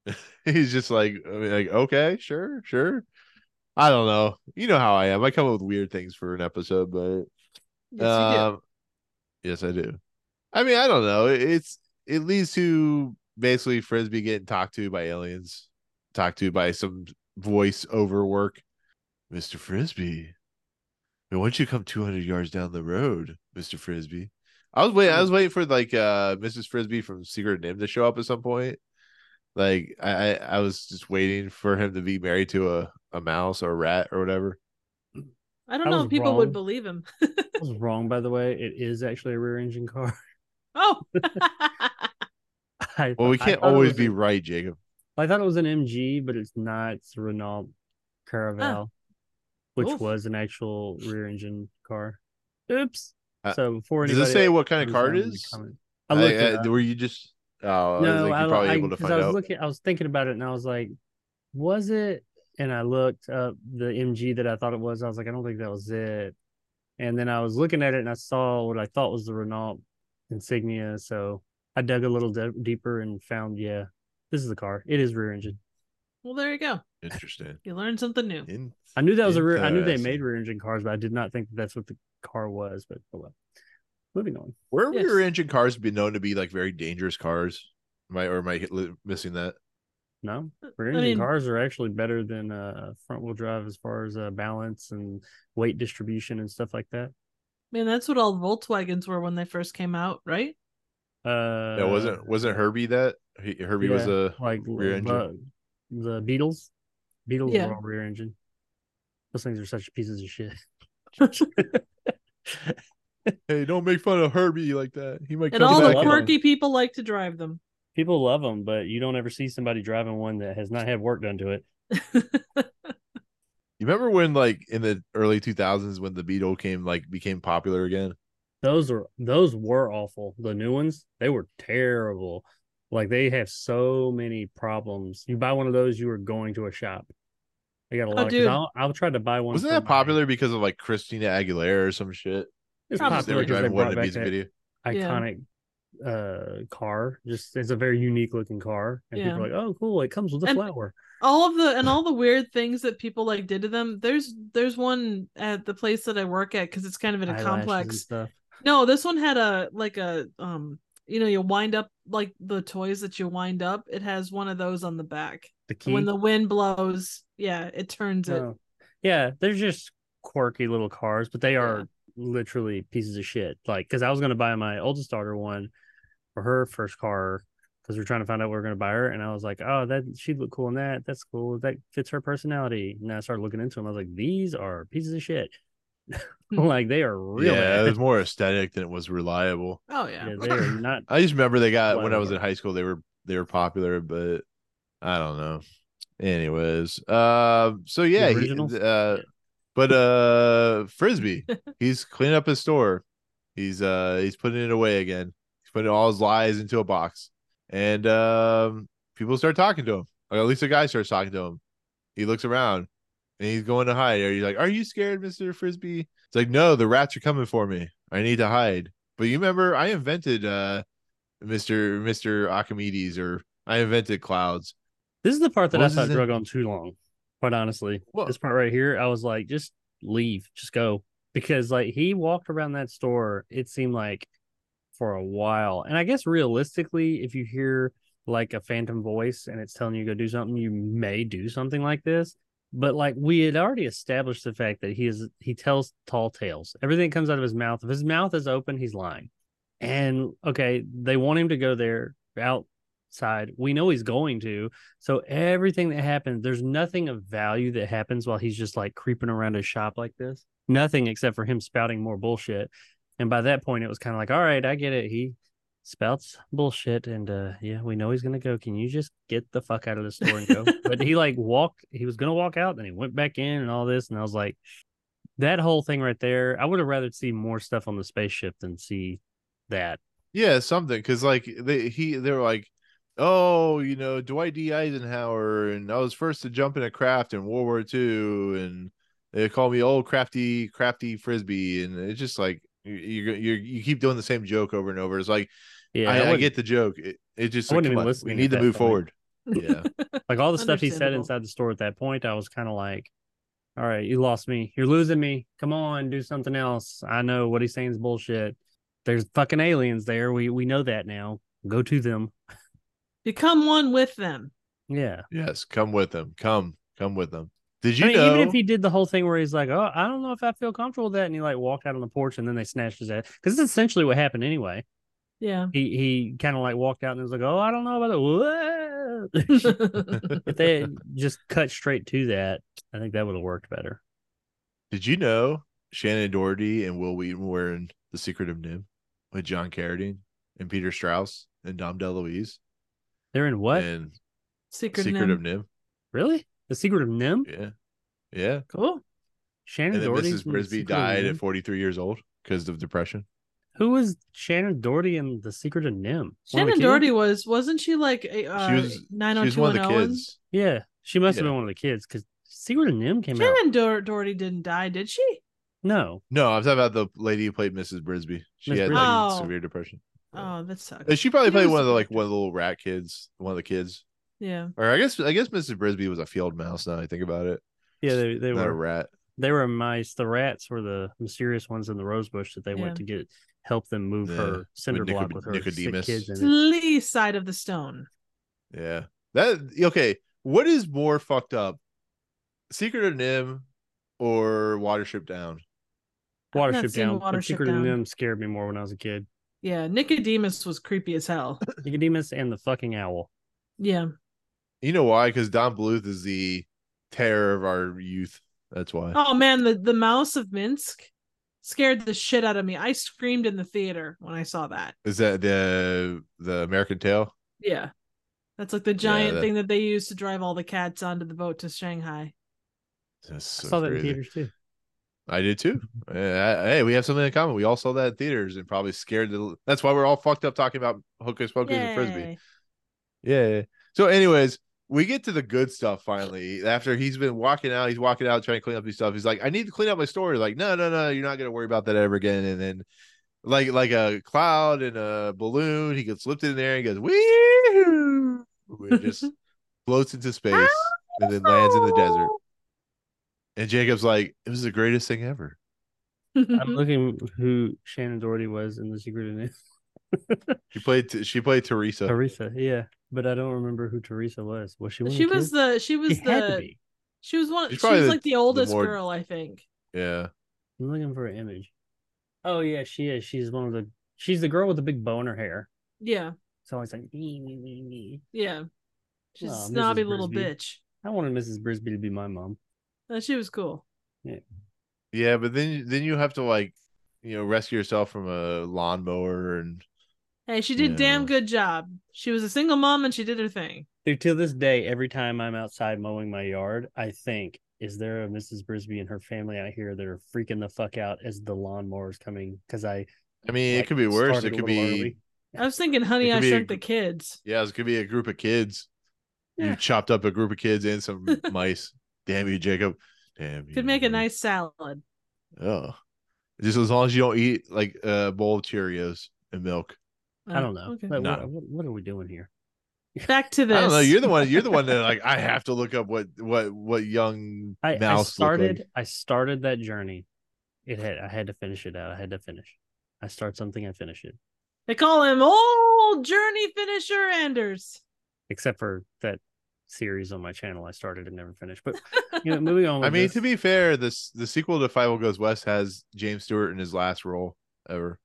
(laughs) he's just like I mean, like okay, sure, sure. I don't know. You know how I am. I come up with weird things for an episode, but Yes, um, yes, I do. I mean, I don't know. It's it leads to basically Frisby getting talked to by aliens, talked to by some voice over work. Mr. Frisby, why don't you come 200 yards down the road, Mr. Frisby? I was waiting. I was waiting for like uh Mrs. Frisby from Secret NIMH to show up at some point. Like I, I, I was just waiting for him to be married to a, a mouse or a rat or whatever. I don't I know if people would believe him. (laughs) I was wrong, by the way. It is actually a rear engine car. oh, (laughs) (laughs) I Well, we can't always be a- right, Jacob. I thought it was an MG, but it's not. It's a Renault Caravelle, which Oof. was an actual rear engine car. Oops. Uh, so before Does it say what kind of car it is? down with a is? comment- I looked it I- were you just? Oh, no, I was I, probably I, able to 'cause find I was out. looking. I was thinking about it, and I was like, was it? And I looked up the MG that I thought it was. I was like, I don't think that was it. And then I was looking at it, and I saw what I thought was the Renault Insignia. So I dug a little de- deeper and found, yeah, this is the car. It is rear engine. well, there you go. Interesting. You learned something new. In- I knew that was a rear. I knew they made rear engine cars, but I did not think that that's what the car was. But oh well. Moving on. Where Yes. rear engine cars be known to be like very dangerous cars? Am I or am I missing that? No, rear I engine mean- cars are actually better than uh, front wheel drive as far as uh, balance and weight distribution and stuff like that. Man, that's what all Volkswagens were when they first came out, right? Uh, Yeah, wasn't wasn't Herbie that? He, Herbie was a like rear engine. uh, the Beatles. Beatles Yeah. were all rear engine. Those things are such pieces of shit. (laughs) Hey, don't make fun of Herbie like that. He might And all the in. in. quirky people like to drive them. People love them, but you don't ever see somebody driving one that has not had work done to it. (laughs) You remember when like in the early 2000s when the Beetle came like became popular again? Those were those were awful. The new ones, they were terrible. Like they have so many problems. You buy one of those, you are going to a shop. They got a Oh, lot. of, 'cause dude. I'll, I'll try to buy one. Wasn't for that my- popular because of like Christina Aguilera or some shit? It's Probably. They popular were 'cause they driving one brought in a back music that video. Yeah. iconic uh car. Just it's a very unique looking car, and people Yeah. are like, "Oh, cool! It comes with a And- flower." all of the and all the weird things that people like did to them. There's there's one at the place that I work at because it's kind of in a Eyelashes and complex. stuff. No, this one had a like a um you know you wind up like the toys that you wind up. It has one of those on the back. The key. when the wind blows, yeah, it turns it. Oh. Yeah, they're just quirky little cars, but they Yeah. are literally pieces of shit. Like, because I was going to buy my oldest daughter one for her first car because we are trying to find out what we are going to buy her, and I was like, oh, that she'd look cool in that. That's cool. That fits her personality. And I started looking into them. I was like, these are pieces of shit. (laughs) (laughs) like they are real. yeah, it was more aesthetic than it was reliable. (laughs) Oh yeah. Yeah, they are not. I just remember they got when I was in high school. They were they were popular, but I don't know. Anyways, uh, so yeah, he, uh, but uh, Frisby, he's cleaning up his store. He's uh he's putting it away again. He's putting all his lies into a box, and um, people start talking to him. Like, at least a guy starts talking to him. He looks around and he's going to hide. Are you like, Are you scared, Mr. Frisby? It's like, No, the rats are coming for me. I need to hide. But you remember, I invented uh Mr. Mr. Archimedes, or I invented clouds. This is the part that What I thought drug on too long. Quite honestly, What? this part right here, I was like, just leave, just go, because like he walked around that store. It seemed like for a while, and I guess realistically, if you hear like a phantom voice and it's telling you to go do something, you may do something like this. But like we had already established the fact that he is he tells tall tales. Everything comes out of his mouth. If his mouth is open, he's lying. And okay, they want him to go there outside. We know he's going to. So everything that happens, there's nothing of value that happens while he's just like creeping around his shop like this. Nothing except for him spouting more bullshit. And by that point, it was kind of like, all right, I get it. He spouts bullshit, and uh, yeah, we know he's gonna go. Can you just get the fuck out of the store and go? but he like (laughs) walked. He was gonna walk out, then he went back in, and all this. And I was like, that whole thing right there. I would have rather see more stuff on the spaceship than see that. Yeah, something because like they he they were like, oh, you know, Dwight D. Eisenhower, and I was first to jump in a craft in World War II, and they call me old crafty crafty Frisby, and it's just like you you you keep doing the same joke over and over. It's like Yeah, I, I wouldn't- get the joke. It, it just I like, wasn't come even on, we need to move point. forward. (laughs) Yeah, (laughs) like all the stuff he said inside the store at that point. I was kind of like, all right, you lost me. You're losing me. Come on, do something else. I know what he's saying is bullshit. There's fucking aliens there. We we know that now. Go to them. Become one with them. Yeah. yes, come with them. Come, come with them. Did you I mean, know? even if he did the whole thing where he's like, "Oh, I don't know if I feel comfortable with that," and he like walked out on the porch, and then they snatched his ass because it's essentially what happened anyway. Yeah. He he kind of like walked out and was like, "Oh, I don't know about it." (laughs) (laughs) if they had just cut straight to that, I think that would have worked better. Did you know Shannen Doherty and Wil Wheaton were in The Secret of NIMH with John Carradine and Peter Strauss and Dom DeLuise They're in what? and Secret, Secret NIMH. of NIMH? Really? The Secret of NIMH? Yeah, yeah. Cool. Shannen And then Doherty's Mrs. in Brisby died at 43 years old because of depression. Who was Shannen Doherty in The Secret of NIMH? One of Shannen? Doherty was wasn't she like a uh, she was she was 90210? one of the kids. Yeah, she must have been one of the kids because Secret of NIMH came out. Shannen Dor- Doherty didn't die, did she? No, No, I'm talking about the lady who played Mrs. Brisby. She Miss had Brisby. like Oh. severe depression. Oh, that sucks. And she probably She played was one of the like one of the little rat kids, one of the kids. Yeah. Or I guess I guess Mrs. Brisby was a field mouse. Now I think about it, yeah, they they not a were rat. they were mice. The rats were the mysterious ones in the rose bush that they Yeah. went to get help them move Yeah, her cinder with block Nicod- with her Nicodemus. sick kids It's in it. Lee side of the stone. Yeah. That okay. What is more fucked up? Secret of NIMH or Watership Down? I've Watership Down. but Watership Secret of NIMH scared me more when I was a kid. Yeah, Nicodemus was creepy as hell. (coughs) Nicodemus and the fucking owl. Yeah. You know why? Because Don Bluth is the terror of our youth. That's why. Oh man, the the mouse of Minsk scared the shit out of me. I screamed in the theater when I saw that. Is that the the American Tail? Yeah. That's like the giant that- thing that they use to drive all the cats onto the boat to Shanghai. That's I so saw that in theaters too. I did too. (laughs) Hey, we have something in common. We all saw that in theaters and probably scared the. That's why we're all fucked up talking about hocus pocus and Frisby. Yeah. So, anyways, we get to the good stuff finally. After he's been walking out, he's walking out trying to clean up his stuff. He's like, "I need to clean up my story. Like, no, no, no, you're not gonna worry about that ever again. And then, like, like a cloud and a balloon, he gets lifted in there. and he goes, "Wee!" It just (laughs) floats into ah, space and then lands in the desert. And Jacob's like, "It was the greatest thing ever." I'm (laughs) looking who Shannen Doherty was in the Secret of NIMH. (laughs) She played. She played Teresa. Teresa, yeah, but I don't remember who Teresa was. Was she? One she the was kids? the she was She had to the be. she was one She's she was the- like the the oldest more- girl, I think. Yeah. I'm looking for an image. Oh yeah, she is. She's one of the. She's the girl with the big bone in her hair. Yeah. It's always like me, me, me, me. Yeah. She's Aw, a Mrs. snobby little bitch. I wanted Mrs. Brisby to be my mom. Uh, she was cool. Yeah. Yeah, but then then you have to like, you know, rescue yourself from a lawnmower and Hey, she did damn good job. She was a single mom and she did her thing. Dude, till this day, every time I'm outside mowing my yard, I think, is there a Mrs. Brisby and her family out here that are freaking the fuck out as the lawnmower's coming? Because I. I mean, it could be worse. It could be early. I was thinking, honey, I be a the kids. yeah, it could be a group of kids. Yeah. You chopped up a group of kids and some (laughs) mice. Damn you, Jacob. Damn you. Could make a nice salad. Oh. Just as long as you don't eat like a bowl of Cheerios and milk. I uh, don't know. Okay. Like, No. what, what, what are we doing here? (laughs) Back to this. I don't know. You're the one. You're the one that (laughs) like. I have to look up what what what young I, I mouse look started. like. I started that journey. It had. I had to finish it out. I had to finish. I start something. I finish it. They call him old journey finisher Anders. Except for that series on my channel, I started and never finished. But (laughs) you know, moving on. I mean, this. to be fair, this the sequel to Fievel Goes West has James Stewart in his last role ever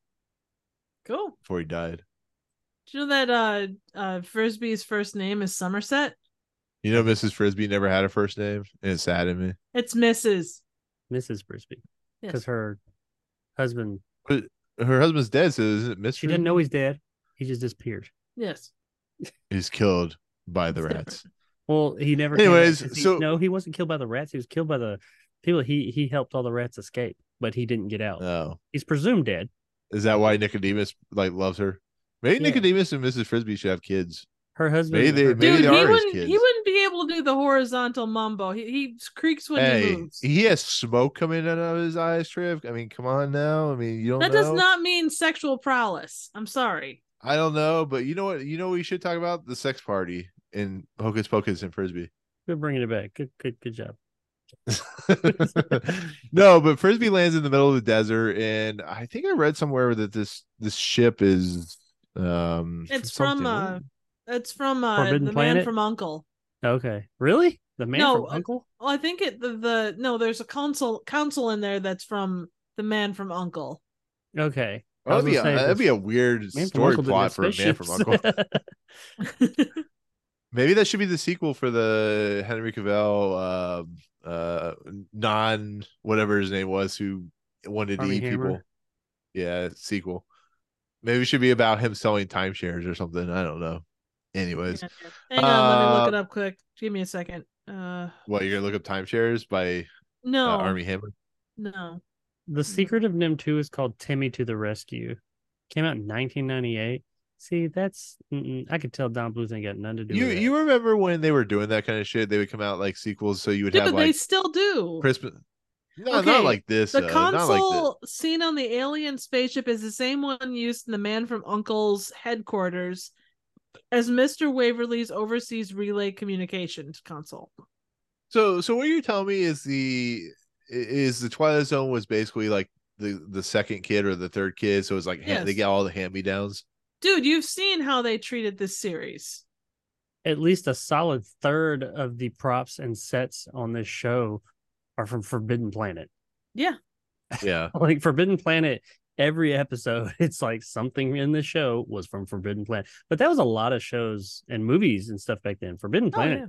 Cool. before he died. Do you know that uh uh Frisby's first name is Somerset? You know, Mrs. Frisby never had a first name, and it saddened me. It's Mrs. Mrs. Frisby, because Yes. her husband, But her husband's dead, so is it Miss? she didn't know he's dead. He just disappeared. Yes. he's killed by the (laughs) rats. Well, he never. Anyways, he- so- no, he wasn't killed by the rats. He was killed by the people. He he helped all the rats escape, but he didn't get out. Oh, He's presumed dead. is that why Nicodemus like loves her? Maybe Yeah. Nicodemus and Mrs. Frisby should have kids. Her husband. Maybe they- maybe Dude, they he are his wouldn't kids. he wouldn't be able to do the horizontal mumbo. He he creaks when he hey, moves. he has smoke coming out of his eyes, Triv. I mean, come on now. I mean, you don't that know. does not mean sexual prowess. I'm sorry. I don't know, but you know what? You know what we should talk about the sex party in Hocus Pocus and Frisby. Good bringing it back. Good good good job. (laughs) no, but Frisby lands in the middle of the desert, and I think I read somewhere that this this ship is um It's from uh it's from uh Forbidden the Planet? man from Uncle. Okay, really? The man No, from uh, Uncle? Well, I think it the, the no, there's a council council in there that's from the man from Uncle. Okay. I that'd be a, that'd be a weird Man story plot for a man from. Uncle. (laughs) Maybe that should be the sequel for the Henry Cavill uh uh non whatever his name was who wanted to eat Hammer? people. Yeah, sequel. Maybe it should be about him selling timeshares or something. I don't know. Anyways, Yeah, yeah. Hang on, let me look Uh, it up quick. Give me a second. Uh what you're gonna look up timeshares by no. uh, Armie Hammer? No. the Secret of NIMH 2 is called Timmy to the Rescue. Came out in 1998. See, that's mm-mm, I could tell Don Bluth ain't got nothing to do You with that. you remember when they were doing that kind of shit? They would come out like sequels, so you would Dude, have they like still do. Christmas. No, Okay, not like this. the uh, not like this. console scene on the alien spaceship is the same one used in the man from Uncle's headquarters as Mr. Waverly's overseas relay communications console. So, so what you're telling me is the is the Twilight Zone was basically like the the second kid or the third kid, so it's like ha- they Yes. get all the hand me downs. Dude, you've seen how they treated this series. At least a solid third of the props and sets on this show are from Forbidden Planet. Yeah. Yeah, (laughs) Like Forbidden Planet, every episode, (laughs) it's like something in the show was from Forbidden Planet. But that was a lot of shows and movies and stuff back then. Forbidden Oh, Planet, yeah.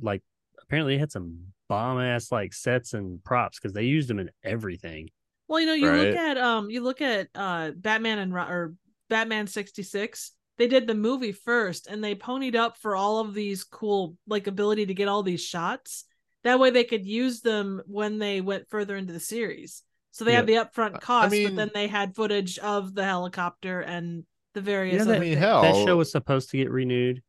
like apparently it had some bomb ass like sets and props because they used them in everything. Well, you know, you look at um you look at uh Batman and Ro- or Batman 66. They did the movie first and they ponied up for all of these cool like ability to get all these shots. That way they could use them when they went further into the series. So they had the upfront I cost, mean- but then they had footage of the helicopter and the various Yeah, other that- I mean, hell, that show was supposed to get renewed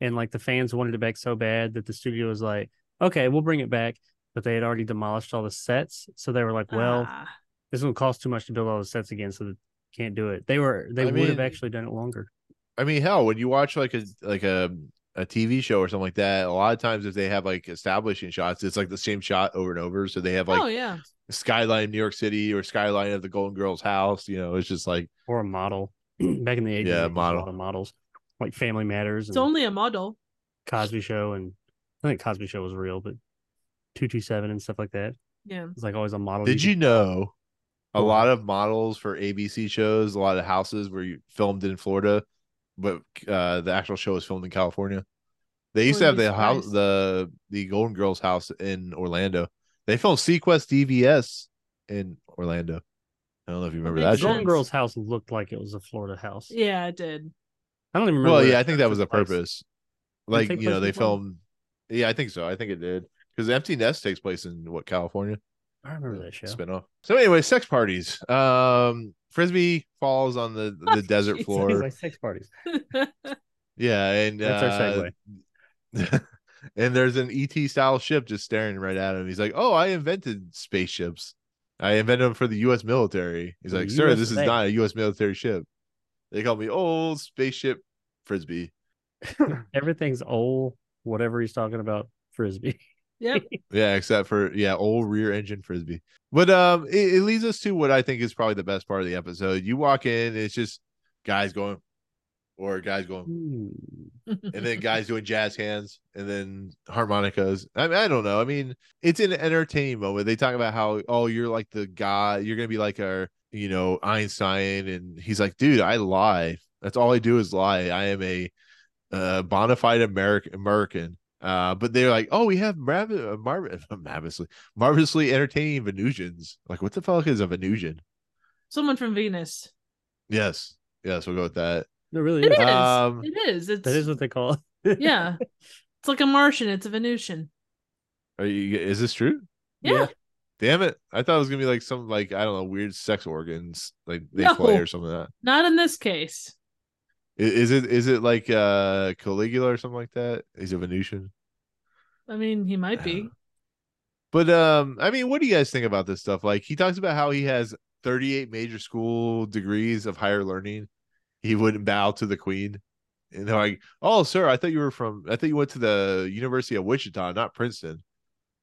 and like the fans wanted it back so bad that the studio was like okay we'll bring it back but they had already demolished all the sets. So they were like well Ah. this will cost too much to build all the sets again so they can't do it. They were they I would have actually done it longer. I mean, hell, when you watch like a like a a TV show or something like that, a lot of times if they have like establishing shots, it's like the same shot over and over. So they have like oh yeah. skyline of New York City or skyline of the Golden Girls house. You know, it's just like or a model (clears throat) back in the 80s Yeah, they a model. lot models like family matters It's and only a model. cosby show and i think cosby show was real but 227 and stuff like that Yeah. it's like always a model Did you could- know a Go lot of models for ABC shows, a lot of houses were filmed in Florida, but uh, the actual show was filmed in California. They used to have the be house, the the Golden Girls house in Orlando. They filmed seaQuest DSV in Orlando. I don't know if you remember that. makes show. golden girl's house looked like it was a florida house Yeah, it did. i don't even remember Well, yeah, I think that was the took place. purpose. Like you know, they in Florida? filmed. Yeah, I think so. I think it did because Empty Nest takes place in what California. I remember that show Spinoff. So anyway, sex parties. Um, Frisby falls on the (laughs) the desert Jesus. floor. like sex parties (laughs) Yeah, and That's our uh, segue. (laughs) and there's an ET style ship just staring right at him. He's like, "Oh, I invented spaceships. I invented them for the U.S. military." He's The like, "Sir, this is not a U.S. military ship." They call me old spaceship Frisby. Everything's old, whatever he's talking about, Frisby. Yep. (laughs) Yeah, except for yeah, old rear engine Frisby. But um, it, it leads us to what I think is probably the best part of the episode. You walk in, it's just guys going, or guys going, Hmm. and then (laughs) guys doing jazz hands, and then harmonicas. I mean, I don't know. I mean, it's an entertaining moment. They talk about how oh, you're like the guy, you're gonna be like our, you know, Einstein, and he's like, dude, I lie. That's all I do is lie. I am a uh, bona fide American American. Uh, but they're like, oh, we have marv- uh, marv- (laughs) marvelously, marvelously entertaining Venusians. Like, what the fuck is a Venusian? Someone from Venus. Yes, yes, we'll go with that. It really It is. is. Um, it is. It's That is what they call it. (laughs) yeah. (laughs) It's like a Martian. It's a Venusian. Are you? Is this true? Yeah. Damn it! I thought it was gonna be like some like I don't know weird sex organs like they No. play or something like that. Not in this case. Is, it is it like uh Caligula or something like that? He's a Venusian. I mean, he might be. (sighs) But um, I mean, what do you guys think about this stuff? Like he talks about how he has 38 major school degrees of higher learning. He wouldn't bow to the queen. And they're like, Oh, sir, I thought you were from I thought you went to the University of Wichita, not Princeton.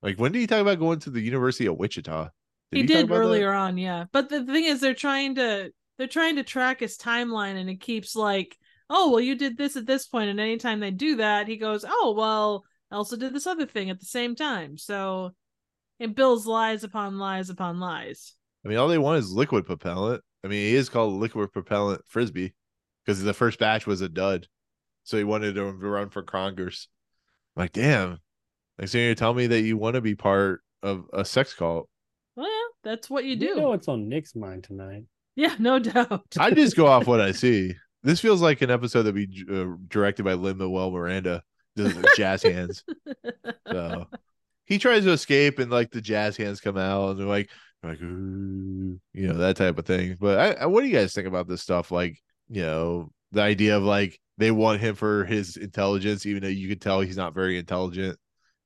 Like when did he talk about going to the University of Wichita? he talk did about that? earlier on, yeah. But the thing is, they're trying to they're trying to track his timeline, and it keeps like, oh, well, you did this at this point, and anytime they do that, he goes, oh, well, I also did this other thing at the same time. So it builds lies upon lies upon lies. I mean, all they want is liquid propellant. I mean, he is called liquid propellant Frisby because the first batch was a dud, so he wanted to run for Congress. I'm like, damn! Like, so you're telling me that you want to be part of a sex cult? Well, yeah, that's what you do. You know what's on Nick's mind tonight? Yeah, no (laughs) doubt. I just go off what I see. This feels like an episode that be uh, directed by Lin-Manuel Miranda, the jazz hands. (laughs) So he tries to escape, and like the jazz hands come out, and they're like, like, you know, that type of thing. But I, I, what do you guys think about this stuff? Like, you know, the idea of like they want him for his intelligence, even though you can tell he's not very intelligent.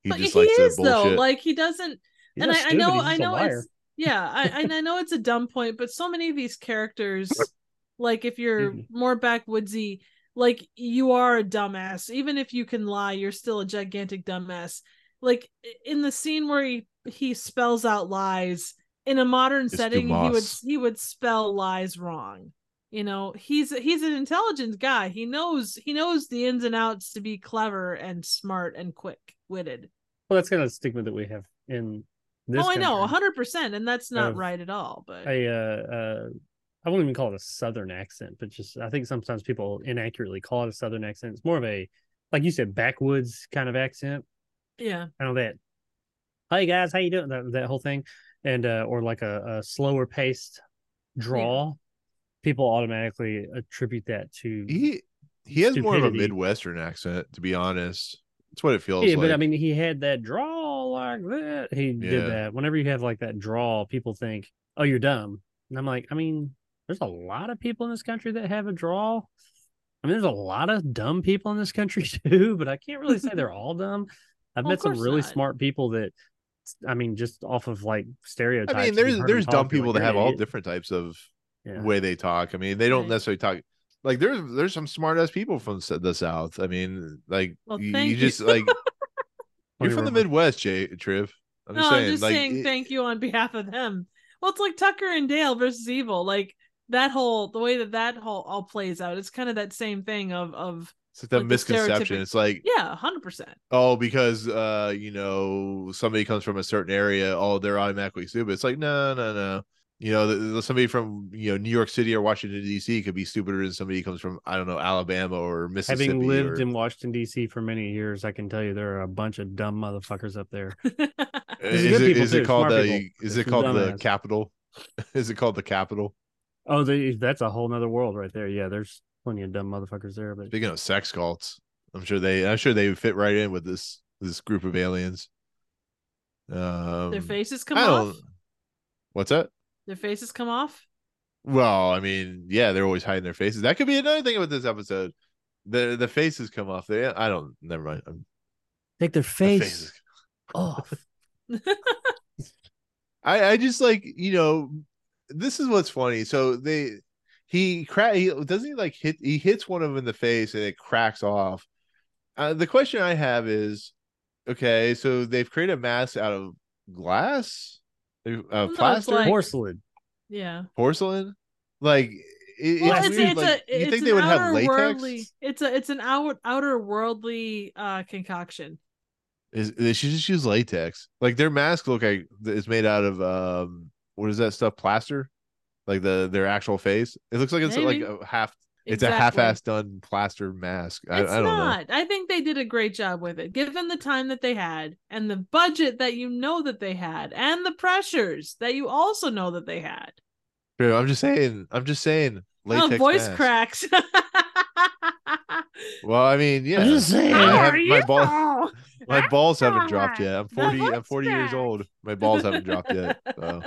He but just he likes is though. Like he doesn't He's and not I, I know I know it's (laughs) yeah, I and I know it's a dumb point, but so many of these characters, like if you're me. more backwoodsy, like you are a dumbass. Even if you can lie, you're still a gigantic dumbass. Like in the scene where he he spells out lies in a modern It's setting, he would he would spell lies wrong. You know, he's he's an intelligent guy. He knows he knows the ins and outs to be clever and smart and quick witted. Well, that's kind of the stigma that we have in this. oh, I know, hundred percent, and that's not of right at all. But a uh, uh I won't even call it a southern accent, but just I think sometimes people inaccurately call it a southern accent. It's more of a like you said, backwoods kind of accent. yeah, I know that. Hey guys, how you doing? That that whole thing, and uh, or like a, a slower paced draw. People automatically attribute that to he he has more of a midwestern accent, to be honest. That's what it feels like. yeah, like. but I mean, he had that draw like that. He Yeah. did that. Whenever you have like that draw, people think, "Oh, you're dumb," and I'm like, I mean, there's a lot of people in this country that have a draw. I mean, there's a lot of dumb people in this country (laughs) too, but I can't really say (laughs) they're all dumb. I've Well, met some really not. smart people that, I mean, just off of like stereotypes. I mean, there's there's dumb people like, that have an all different types of Yeah. way they talk. I mean, they don't Right. necessarily talk like there's there's some smart ass people from the south. I mean, like Well, you, you you. just like (laughs) you're from the. Midwest, Jay Triv. I'm no, just saying, I'm just like, saying it- thank you on behalf of them. Well, it's like Tucker and Dale versus Evil. Like that whole the way that that whole all plays out. It's kind of that same thing of of it's like the like misconception. It's like yeah, hundred percent. oh, because uh, you know, somebody comes from a certain area, oh, they're automatically stupid. It's like no, no, no. You know, the, the- somebody from you know New York City or Washington D.C. could be stupider than somebody who comes from I don't know Alabama or Mississippi. Having lived or, in Washington D.C. for many years, I can tell you there are a bunch of dumb motherfuckers up there. (laughs) is, good it, people is it called the is There's it called the dumbass. capital? (laughs) is it called the capital? Oh, they, that's a whole nother world right there. Yeah, there's plenty of dumb motherfuckers there. But Speaking of sex cults, I'm sure they I'm sure they fit right in with this this group of aliens. Um, Their faces come off. What's that? Their faces come off. Well, I mean, yeah, they're always hiding their faces. That could be another thing about this episode. The the faces come off. They I don't. Never mind. I'm Take their (laughs) The face, face. off. (laughs) I I just like you know, this is what's funny. So they he crack he doesn't he like hit he hits one of them in the face and it cracks off. Uh, the question I have is, okay, so they've created a mask out of glass, uh, No, plaster, like- Porcelain. yeah. porcelain, like. It, Well, it's it's, weird. it's like, a you think they would have latex? worldly it's a it's an out outer worldly uh concoction. Is they should just use latex? Like their mask look like is made out of um what is that stuff? Plaster? Like the their actual face? It looks like it's Maybe. like a half. It's a half-ass done plaster mask. I, It's I don't know. I think they did a great job with it, given the time that they had and the budget that you know that they had, and the pressures that you also know that they had. True, I'm just saying. I'm just saying. (laughs) Oh, Latex voice mask. cracks. (laughs) Well, I mean, yeah. just saying. I How have- are my you? ball, (laughs) my balls haven't dropped yet. I'm 40. I'm voice 40 years old. My balls haven't dropped yet. So,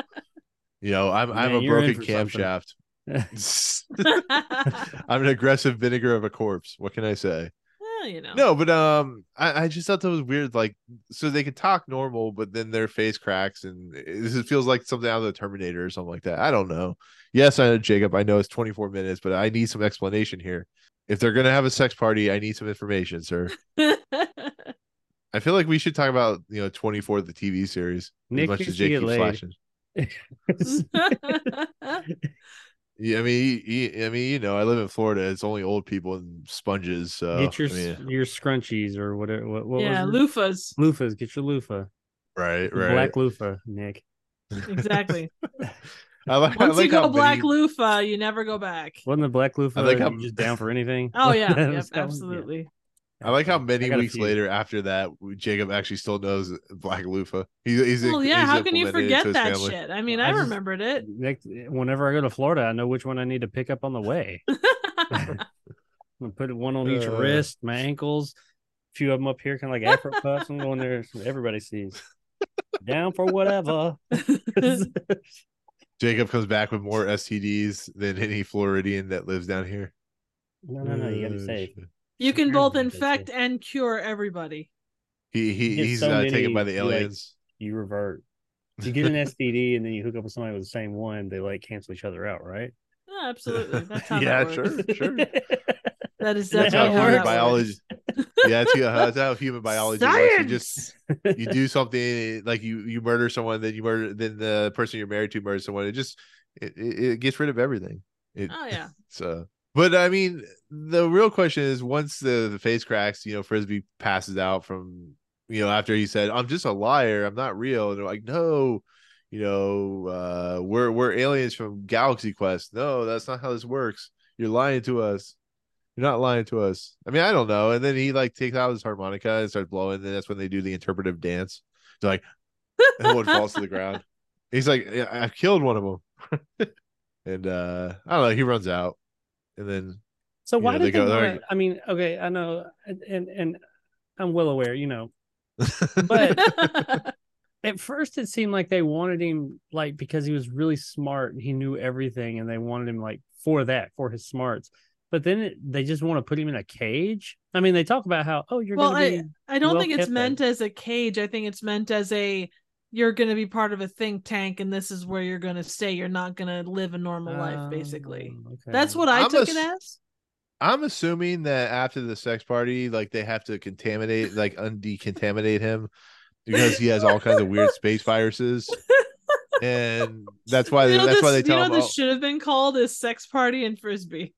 you know, I'm I'm a broken camshaft. (laughs) (laughs) I'm an aggressive vinegar of a corpse. What can I say? Well, you know. No, but um, I, I just thought that was weird. Like, so they could talk normal, but then their face cracks, and it, it feels like something out of the Terminator or something like that. I don't know. Yes, I know Jacob. I know it's 24 minutes, but I need some explanation here. If they're gonna have a sex party, I need some information, sir. (laughs) I feel like we should talk about you know 24 the TV series Nick as much as to Jake keeps flashing. Yeah, I mean, you, you- I mean, you know, I live in Florida. It's only old people and sponges. So Get your I mean, your scrunchies or whatever. What, what yeah, was it? loofahs. loofahs? Get your loofah. right, right. Black loofah, Nick. exactly. (laughs) I like, I Once like you go black many- loofah, you never go back. Wasn't the black loofah like how- just down for anything? Oh yeah, (laughs) yep, was? Yeah. absolutely. I like how many weeks later after that, Jacob actually still knows Black Loofah. He, he's Well, yeah. he's How can you forget that family. shit? I mean, I I, just- remembered it. Next, whenever I go to Florida, I know which one I need to pick up on the way. (laughs) (laughs) I'm gonna put one on each Uh. wrist, my ankles, a few of them up here, kind of like Afro puffs. I'm going there so everybody sees. Down for whatever. (laughs) Jacob comes back with more STDs than any Floridian that lives down here. no, no, no. You gotta be Uh, safe. shit. You can both infect and cure everybody. He he he's so uh, many, taken by the you, like, aliens. You revert. You get an (laughs) STD and then you hook up with somebody with the same one, they like cancel each other out, right? Yeah, absolutely. That's (laughs) how Yeah, that works. sure, sure. (laughs) That is That's definitely how how it works. biology. yeah, that's, that's how human biology works. You just you do something like you you murder someone, then you murder then the person you're married to murders someone. It just it, it, it gets rid of everything. It, Oh yeah. So, but I mean, the real question is once the, the face cracks, you know, Frisby passes out from, you know, after he said, I'm just a liar, I'm not real. And they're like, no, you know, uh, we're, we're aliens from Galaxy Quest. No, that's not how this works. You're lying to us. You're not lying to us. I mean, I don't know. And then he like takes out his harmonica and starts blowing. And that's when they do the interpretive dance. They're like, (laughs) and one falls to the ground. He's like, yeah, I killed one of them. (laughs) and uh I don't know, he runs out. And then So You why know, did they they? go- want they're- I mean, okay, I know, and and, and I'm well aware, you know. (laughs) But (laughs) at first, it seemed like they wanted him like because he was really smart and he knew everything, and they wanted him like for that, for his smarts. But then it, they just want to put him in a cage. I mean, they talk about how oh you're well, gonna be I, I don't well think it's kept meant as a cage. I think it's meant as a you're going to be part of a think tank and this is where you're going to stay. You're not going to live a normal life, basically. Oh, okay. That's what I I'm took a it as. I'm assuming that after the sex party, like they have to contaminate, like undecontaminate him because he has all kinds of weird space viruses. (laughs) And that's why you know, that's this, why they you know him this should have been called is sex party and Frisby.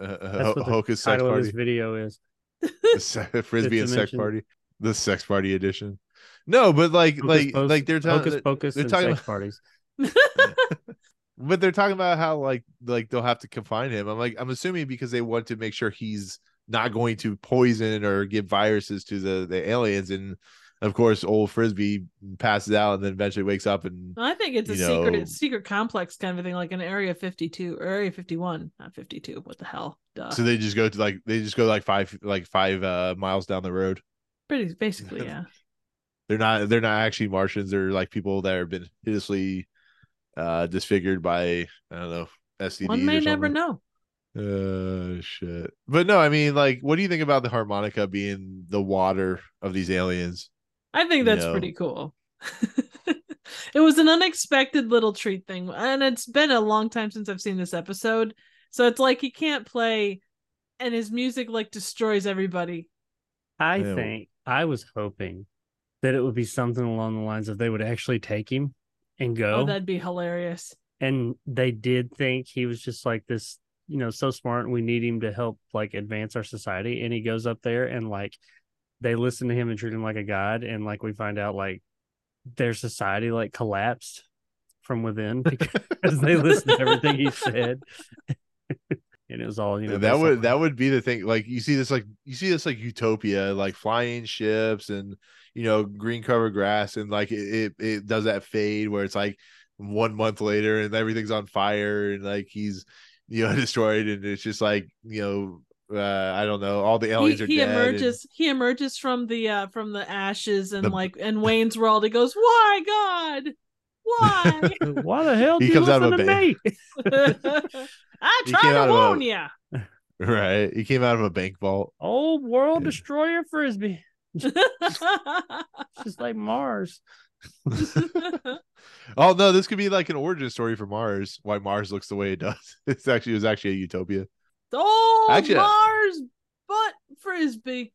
uh, uh, That's Ho- what the Hocus sex title of this party, video is. the se- Frisby and sex party, the sex party edition. No, but like Hocus like pocus- like they're hocus talking pocus they're talking sex (laughs) parties. (laughs) but they're talking about how like like they'll have to confine him. I'm like I'm assuming because they want to make sure he's not going to poison or give viruses to the the aliens and of course old Frisby passes out and then eventually wakes up and I think it's a You secret know- secret complex kind of a thing, like an area 52 or area 51, not 52. What the hell? Duh. so they just go to like they just go like five like five uh miles down the road Pretty basically, yeah. They're not they're not actually martians they're like people that have been hideously uh disfigured by i don't know STDs One or may never know. Uh shit. But no, I mean, like, what do you think about the harmonica being the water of these aliens? I think that's No. pretty cool. (laughs) it was an unexpected little treat thing, and it's been a long time since I've seen this episode. So it's like he can't play, and his music like destroys everybody. I Yeah. think I was hoping that it would be something along the lines of they would actually take him and go. Oh, that'd be hilarious. and they did think he was just like this, you know, so smart. and We need him to help like advance our society. And he goes up there and like they listen to him and treat him like a god. And like we find out like their society like collapsed from within (laughs) because they listened to everything he said. (laughs) and it was all you know. that would that would be the thing. Like you see this like you see this like utopia, like flying ships and you know green covered grass, and like it, it it does that fade where it's like one month later and everything's on fire and like he's you know (laughs) destroyed and it's just like you know uh I don't know all the He, aliens are he dead. and- emerges. He emerges from the uh from the ashes and The- like and Wayne's World. He goes, "Why God? Why? (laughs) Why the hell He do you comes out of listen a to bank. me? (laughs) I tried came to out of a- warn ya." right. He came out of a bank vault. Old world Yeah. destroyer Frisby. Just like Mars. (laughs) Oh no, this could be like an origin story for Mars. Why Mars looks the way it does. (laughs) It's actually it was actually a utopia. Old Actually, Mars butt Frisby.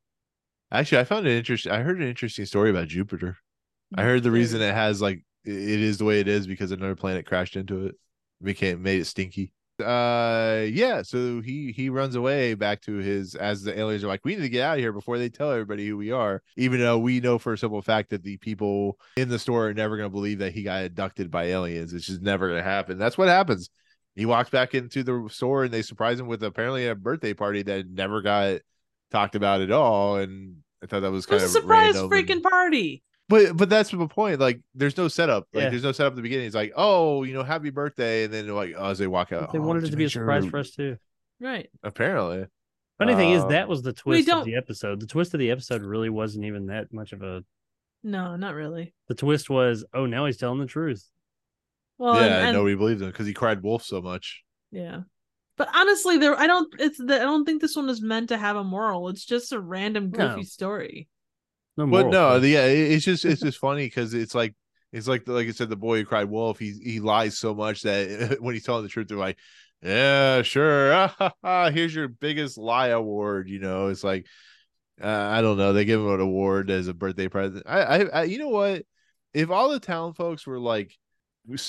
Actually, I found it interesting. I heard an interesting story about Jupiter. I heard the reason it has like it is the way it is because another planet crashed into it, became made it stinky. Uh, yeah. So he he runs away back to his as the aliens are like, we need to get out of here before they tell everybody who we are. Even though we know for a simple fact that the people in the store are never going to believe that he got abducted by aliens. It's just never going to happen. That's what happens. He walks back into the store and they surprise him with apparently a birthday party that never got talked about at all. And I thought that was kind was a of surprise freaking and- party. But but that's the point. Like, there's no setup. Like, Yeah. there's no setup at the beginning. It's like, oh, you know, happy birthday, and then like, oh, as they walk out, They "Oh, wanted it to be a surprise sure-" for us too. Right. Apparently, Funny thing is Um, that was the twist of the episode. The twist of the episode really wasn't even that much of a. No, not really. The twist was, oh, now he's telling the truth. Well, yeah, and, and and- nobody believed him because he cried wolf so much. yeah. But honestly, there I don't it's the, I don't think this one is meant to have a moral. It's just a random goofy No. story. No, But no, the, yeah, it- it's just it's (laughs) just funny because it's like it's like like I said, the boy who cried wolf. He he lies so much that (laughs) when he's telling the truth, they're like, yeah, sure, here's your biggest lie award. You know, it's like uh, I don't know. They give him an award as a birthday present. I, I, I you know what? If all the town folks were like,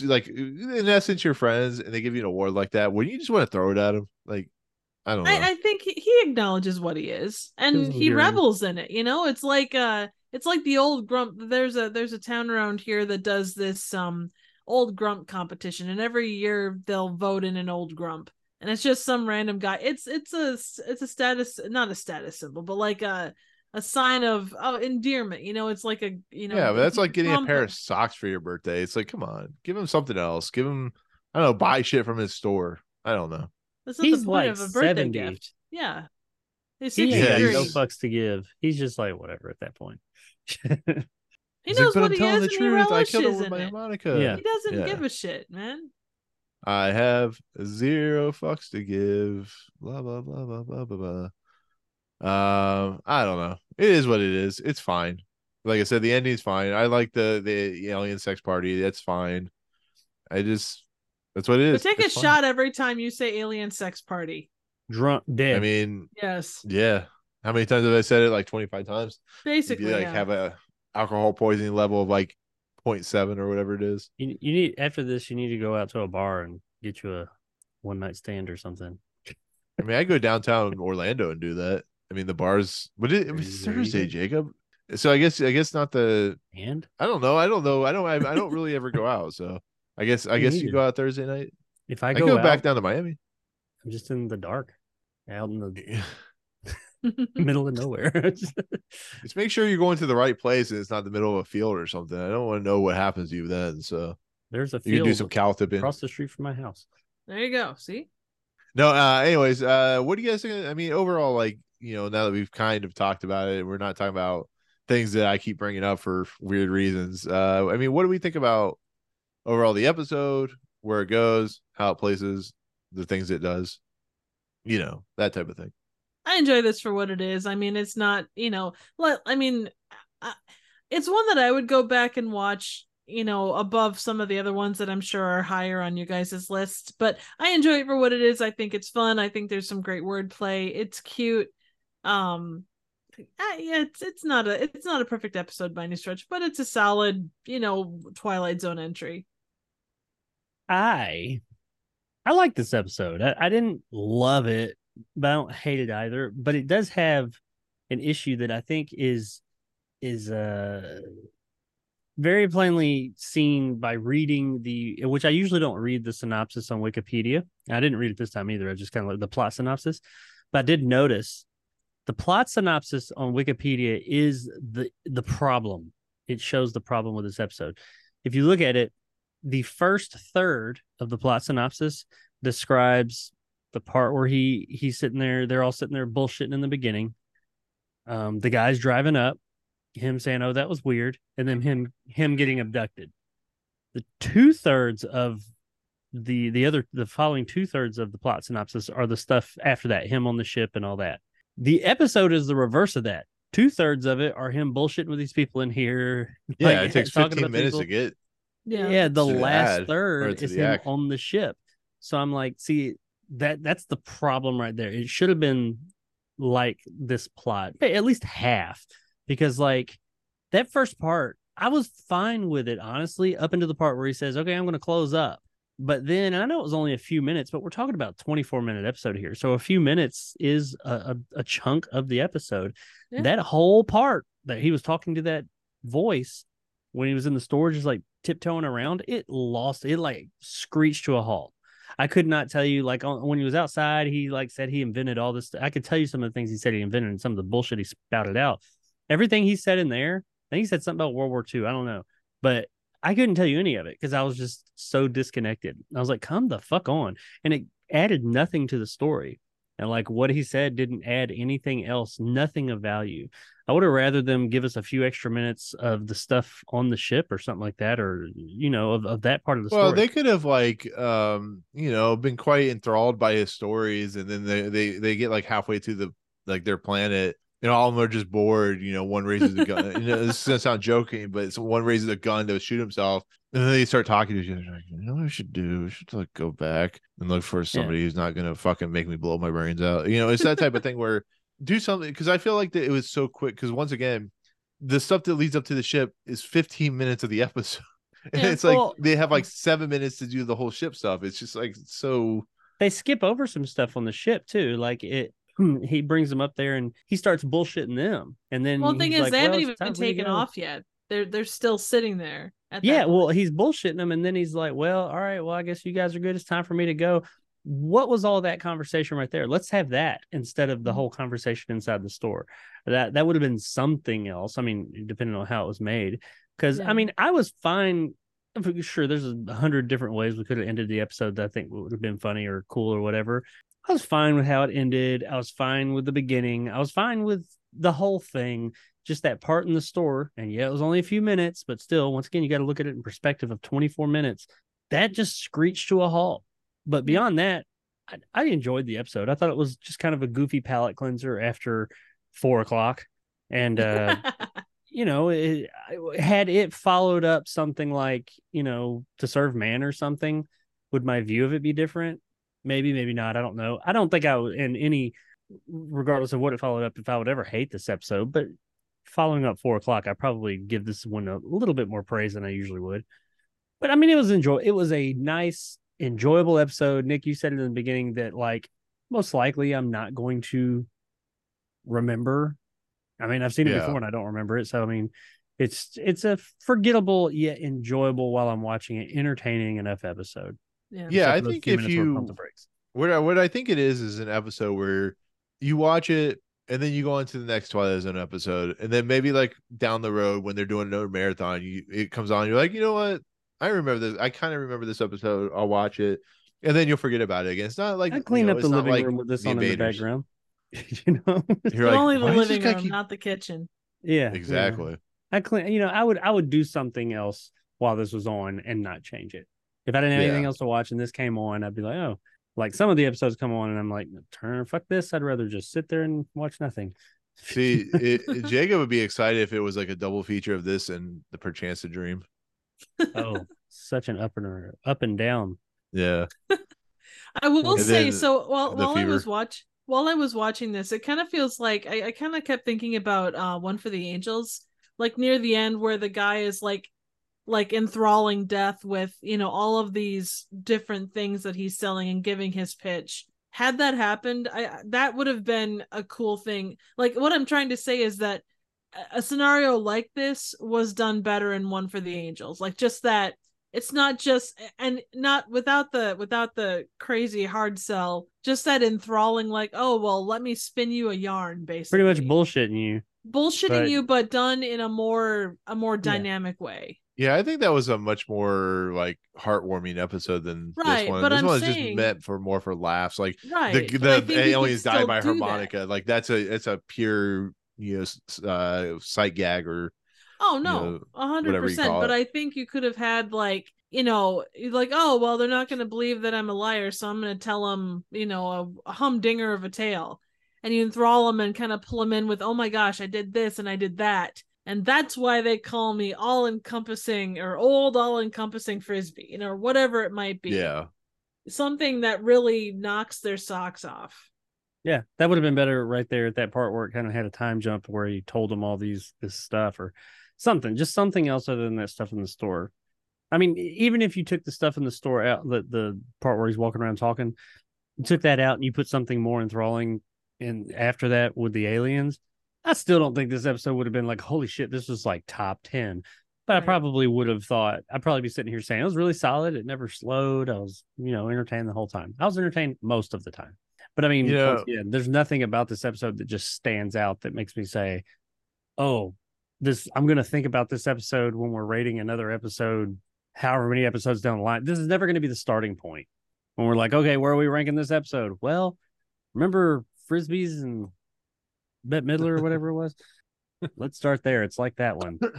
like in essence, your friends, and they give you an award like that, wouldn't you just want to throw it at them? Like, I don't know. I, I think he, he acknowledges what he is and he revels in it. You know, it's like uh it's like the old grump there's a there's a town around here that does this um old grump competition and every year they'll vote in an old grump and it's just some random guy. It's it's a it's a status not a status symbol but like a a sign of oh endearment. You know, it's like a you know yeah, but that's like getting a pair of socks for your birthday. It's like, come on, give him something else. Give him, I don't know, buy shit from his store. I don't know. That's not He's the point like of a birthday 70. gift. Yeah. He's He ain't Yeah, got no fucks to give. He's just like whatever at that point. He He's knows like, what I'm he telling is the and truth. I relishes killed her with in my it. harmonica. Yeah. He doesn't Yeah. give a shit, man. I have zero fucks to give. Blah blah blah blah blah blah blah. Um, I don't know. It is what it is. It's fine. Like I said, the ending's fine. I like the the alien sex party. That's fine. I just that's what it is. But is. take a It's fine. shot every time you say alien sex party. Drunk, dead. I mean, Yes. yeah. How many times have I said it? Like twenty five times. Basically. you like yeah. have a alcohol poisoning level of like 0.7 or whatever it is. you, you need after this, you need to go out to a bar and get you a one night stand or something. I mean, I go downtown Orlando and do that. I mean, the bars. But it, it was There Thursday. Jacob. So I guess I guess not the. And I don't know. I don't know. I don't. I, I don't really ever go out. So I guess I guess you neither. go out Thursday night. if I I, go, go, out, back down to Miami. I'm just in the dark, out in the (laughs) middle of nowhere. (laughs) Just make sure you're going to the right place and it's not the middle of a field or something. I don't want to know what happens to you then. So There's a you can do some cow tipping. across the street from my house. there you go. See? No, uh anyways, uh what do you guys think? I mean, overall, like, you know, now that we've kind of talked about it, we're not talking about things that I keep bringing up for weird reasons. Uh I mean, what do we think about overall the episode, where it goes, how it places, the things it does? you know, that type of thing. I enjoy this for what it is. I mean, it's not, you know, I mean, it's one that I would go back and watch, you know, above some of the other ones that I'm sure are higher on you guys' list. But I enjoy it for what it is. I think it's fun. I think there's some great wordplay. It's cute. Um, uh, yeah, it's it's not a it's not a perfect episode by any stretch, but it's a solid, you know, Twilight Zone entry. I I like this episode. I, I didn't love it, but I don't hate it either. But it does have an issue that I think is is uh very plainly seen by reading the which I usually don't read the synopsis on Wikipedia. I didn't read it this time either. I just kind of like the plot synopsis. But I did notice the plot synopsis on Wikipedia is the the problem. It shows the problem with this episode. If you look at it, the first third of the plot synopsis describes the part where he he's sitting there, they're all sitting there bullshitting in the beginning. Um, the guy's driving up, him saying, "Oh, that was weird," and then him him getting abducted. The two thirds of the the other the following two thirds of the plot synopsis are the stuff after that, him on the ship and all that. The episode is the reverse of that. Two thirds of it are him bullshitting with these people in here. (laughs) Yeah, like, it takes talking 15 about minutes people. to get. Yeah, the To last third is him act. on the ship. So I'm like, see, that that's the problem right there. It should have been like this plot, at least half, because like that first part, I was fine with it, honestly, up into the part where he says, Okay, I'm gonna close up. But then I know it was only a few minutes, but we're talking about 24 minute episode here. So a few minutes is a, a, a chunk of the episode. Yeah. That whole part that he was talking to that voice when he was in the storage is like tiptoeing around, it lost it like screeched to a halt. I could not tell you like on, when he was outside, he like said he invented all this. I could tell you some of the things he said he invented and some of the bullshit he spouted out. Everything he said in there, I think he said something about World War II. I don't know, but I couldn't tell you any of it because I was just so disconnected. I was like, come the fuck on. And it added nothing to the story. And like what he said didn't add anything else, nothing of value. I would have rather them give us a few extra minutes of the stuff on the ship or something like that, or you know, of, of that part of the Well, story. Well, they could have like um, you know, been quite enthralled by his stories, and then they they they get like halfway through the like their planet, and all of them are just bored. You know, one raises a gun. you know, this is gonna sound joking, but it's one raises a gun to shoot himself, and then they start talking to each other. Like, you know what we should do? We should like go back and look for somebody who's not gonna fucking make me blow my brains out. You know, it's that type of thing where do something because I feel like that it was so quick. Because once again, the stuff that leads up to the ship is 15 minutes of the (laughs) episode. And Yeah, it's like they have like mm. seven minutes to do the whole ship stuff. It's just like so. they skip over some stuff on the ship too. Like it, (clears throat) he brings them up there and he starts bullshitting them. And then Well, the thing is, like, they haven't even been for me to taken off yet. They're they're still sitting there. At Yeah, well, he's bullshitting them, and then he's like, "Well, all right, well, I guess you guys are good. It's time for me to go." What was all that conversation right there? Let's have that instead of the Mm-hmm. whole conversation inside the store. That that would have been something else. I mean, depending on how it was made. Because Yeah. I mean, I was fine. I'm Sure, there's a hundred different ways we could have ended the episode that I think would have been funny or cool or whatever. I was fine with how it ended. I was fine with the beginning. I was fine with the whole thing just that part in the store. And yeah, it was only a few minutes, but still, once again, you got to look at it in perspective of 24 minutes. That just screeched to a halt. But beyond that, I, I enjoyed the episode. I thought it was just kind of a goofy palate cleanser after four o'clock. And, uh, (laughs) you know, it, had it followed up something like, you know, to serve man or something, would my view of it be different? Maybe, maybe not. I don't know. I don't think I would, in any, regardless of what it followed up, if I would ever hate this episode, but following up four o'clock, I probably give this one a little bit more praise than I usually would. But I mean, it was enjoy. It was a nice, enjoyable episode. Nick, you said in the beginning that like most likely I'm not going to remember. I mean, I've seen it Yeah. before and I don't remember it. So I mean, it's it's a forgettable yet enjoyable while I'm watching it, entertaining enough episode. Yeah. Yeah, I think if minutes where it pumped you what I, what I think it is is an episode where you watch it and then you go on to the next Twilight Zone episode, and then maybe like down the road when they're doing another marathon, you it comes on, you're like, you know what? I remember this. I kind of remember this episode. I'll watch it, and then you'll forget about it again. It's not like I you clean know, up the living like room with this The on in the background. (laughs) you know? You're like, only the "Why does this living room, keep-" not the kitchen. yeah. yeah. exactly. I clean, you know, I would I would do something else while this was on and not change it. If I didn't have anything else to watch and this came on, I'd be like, oh, Like some of the episodes come on and I'm like, turn fuck this. I'd rather just sit there and watch nothing. See, it, it- (laughs) Jacob would be excited if it was like a double feature of this and the Perchance to Dream. oh, such an up and up and down. Yeah. (laughs) I will And say so while the while I was watch while I was watching this, it kind of feels like I, I kind of kept thinking about uh one for the angels, like near the end where the guy is like like enthralling death with, you know, all of these different things that he's selling and giving his pitch. Had that happened, I that would have been a cool thing. Like what I'm trying to say is that a- scenario like this was done better in one for the angels. Like just that it's not just and not without the without the crazy hard sell just that enthralling like oh well let me spin you a yarn basically Pretty much bullshitting you. bullshitting but- you but done in a more a more dynamic way Yeah, I think that was a much more like heartwarming episode than Right, this one. but this I'm one is just meant for more for laughs. Like right the the think you could aliens die by do that. harmonica. Like that's a it's a pure you know uh sight gag or oh no a hundred percent but i think you could have had like you know like oh well they're not going to believe that i'm a liar so i'm going to tell them you know a, a humdinger of a tale and you enthrall them and kind of pull them in with oh my gosh i did this and i did that and that's why they call me all encompassing or old all encompassing Frisby you know or whatever it might be yeah. something that really knocks their socks off Yeah, that would have been better right there at that part where it kind of had a time jump where he told them all these this stuff or something, just something else other than that stuff in the store. I mean, even if you took the stuff in the store out, the the part where he's walking around talking, you took that out and you put something more enthralling in after that with the aliens, I still don't think this episode would have been like, holy shit, this was like top ten. But I probably would have thought I'd probably be sitting here saying it was really solid. It never slowed. I was, you know, entertained the whole time. I was entertained most of the time. But I mean, You once know- again, there's nothing about this episode that just stands out that makes me say, "Oh, this." I'm going to think about this episode when we're rating another episode, however many episodes down the line. This is never going to be the starting point when we're like, "Okay, where are we ranking this episode?" Well, remember frisbees and Bette Midler or whatever it was. (laughs) Let's start there. It's like that one. (clears throat)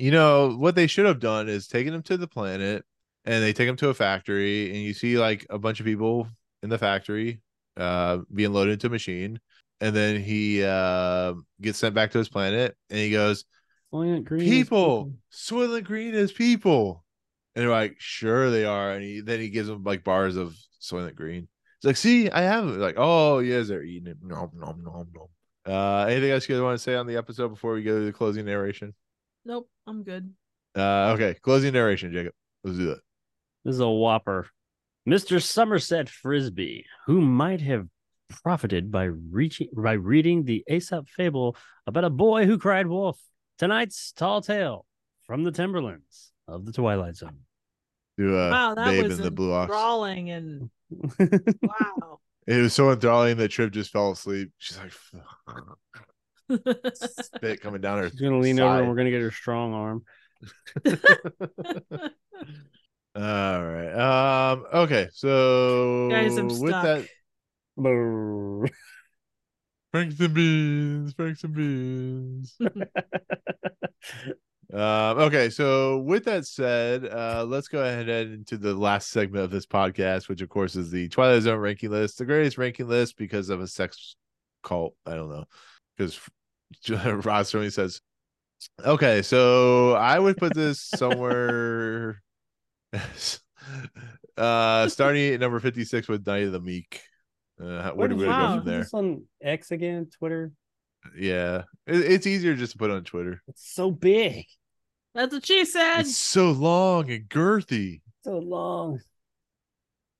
You know what they should have done is taken him to the planet and they take him to a factory and you see like a bunch of people in the factory uh being loaded into a machine and then he uh gets sent back to his planet and he goes Soylent Green people Soylent Green is people. And they're like sure they are. And he then he gives them like bars of Soylent Green. It's like see I have it. Like oh yes they're eating it. Nom nom nom nom uh anything else you guys want to say on the episode before we go to the closing narration nope i'm good uh, okay, closing narration, Jacob. Let's do that. This is a whopper. Mr. Somerset Frisby, who might have profited by reaching by reading the Aesop fable about a boy who cried wolf. Tonight's tall tale from the Timberlands of the Twilight Zone. Do uh, wow that Babe was in the Blue Ox. enthralling and (laughs) wow It was so enthralling that Trip just fell asleep. She's like, (laughs) spit coming down her. She's gonna lean over and we're gonna get her strong arm. (laughs) All right. Um. Okay. So Guys, I'm with stuck. that. Franks and beans, Franks and beans. (laughs) Um, okay, so with that said, uh, let's go ahead and into the last segment of this podcast, which of course is the Twilight Zone ranking list, the greatest ranking list because of a sex cult. I don't know, because (laughs) Rod Serling says, okay, so I would put this somewhere, (laughs) uh, starting at number fifty-six with Night of the Meek. Uh, where do we wow. go from there? This on X again, Twitter. Yeah, it, it's easier just to put on Twitter. It's so big, that's what she said It's so long and girthy. so long.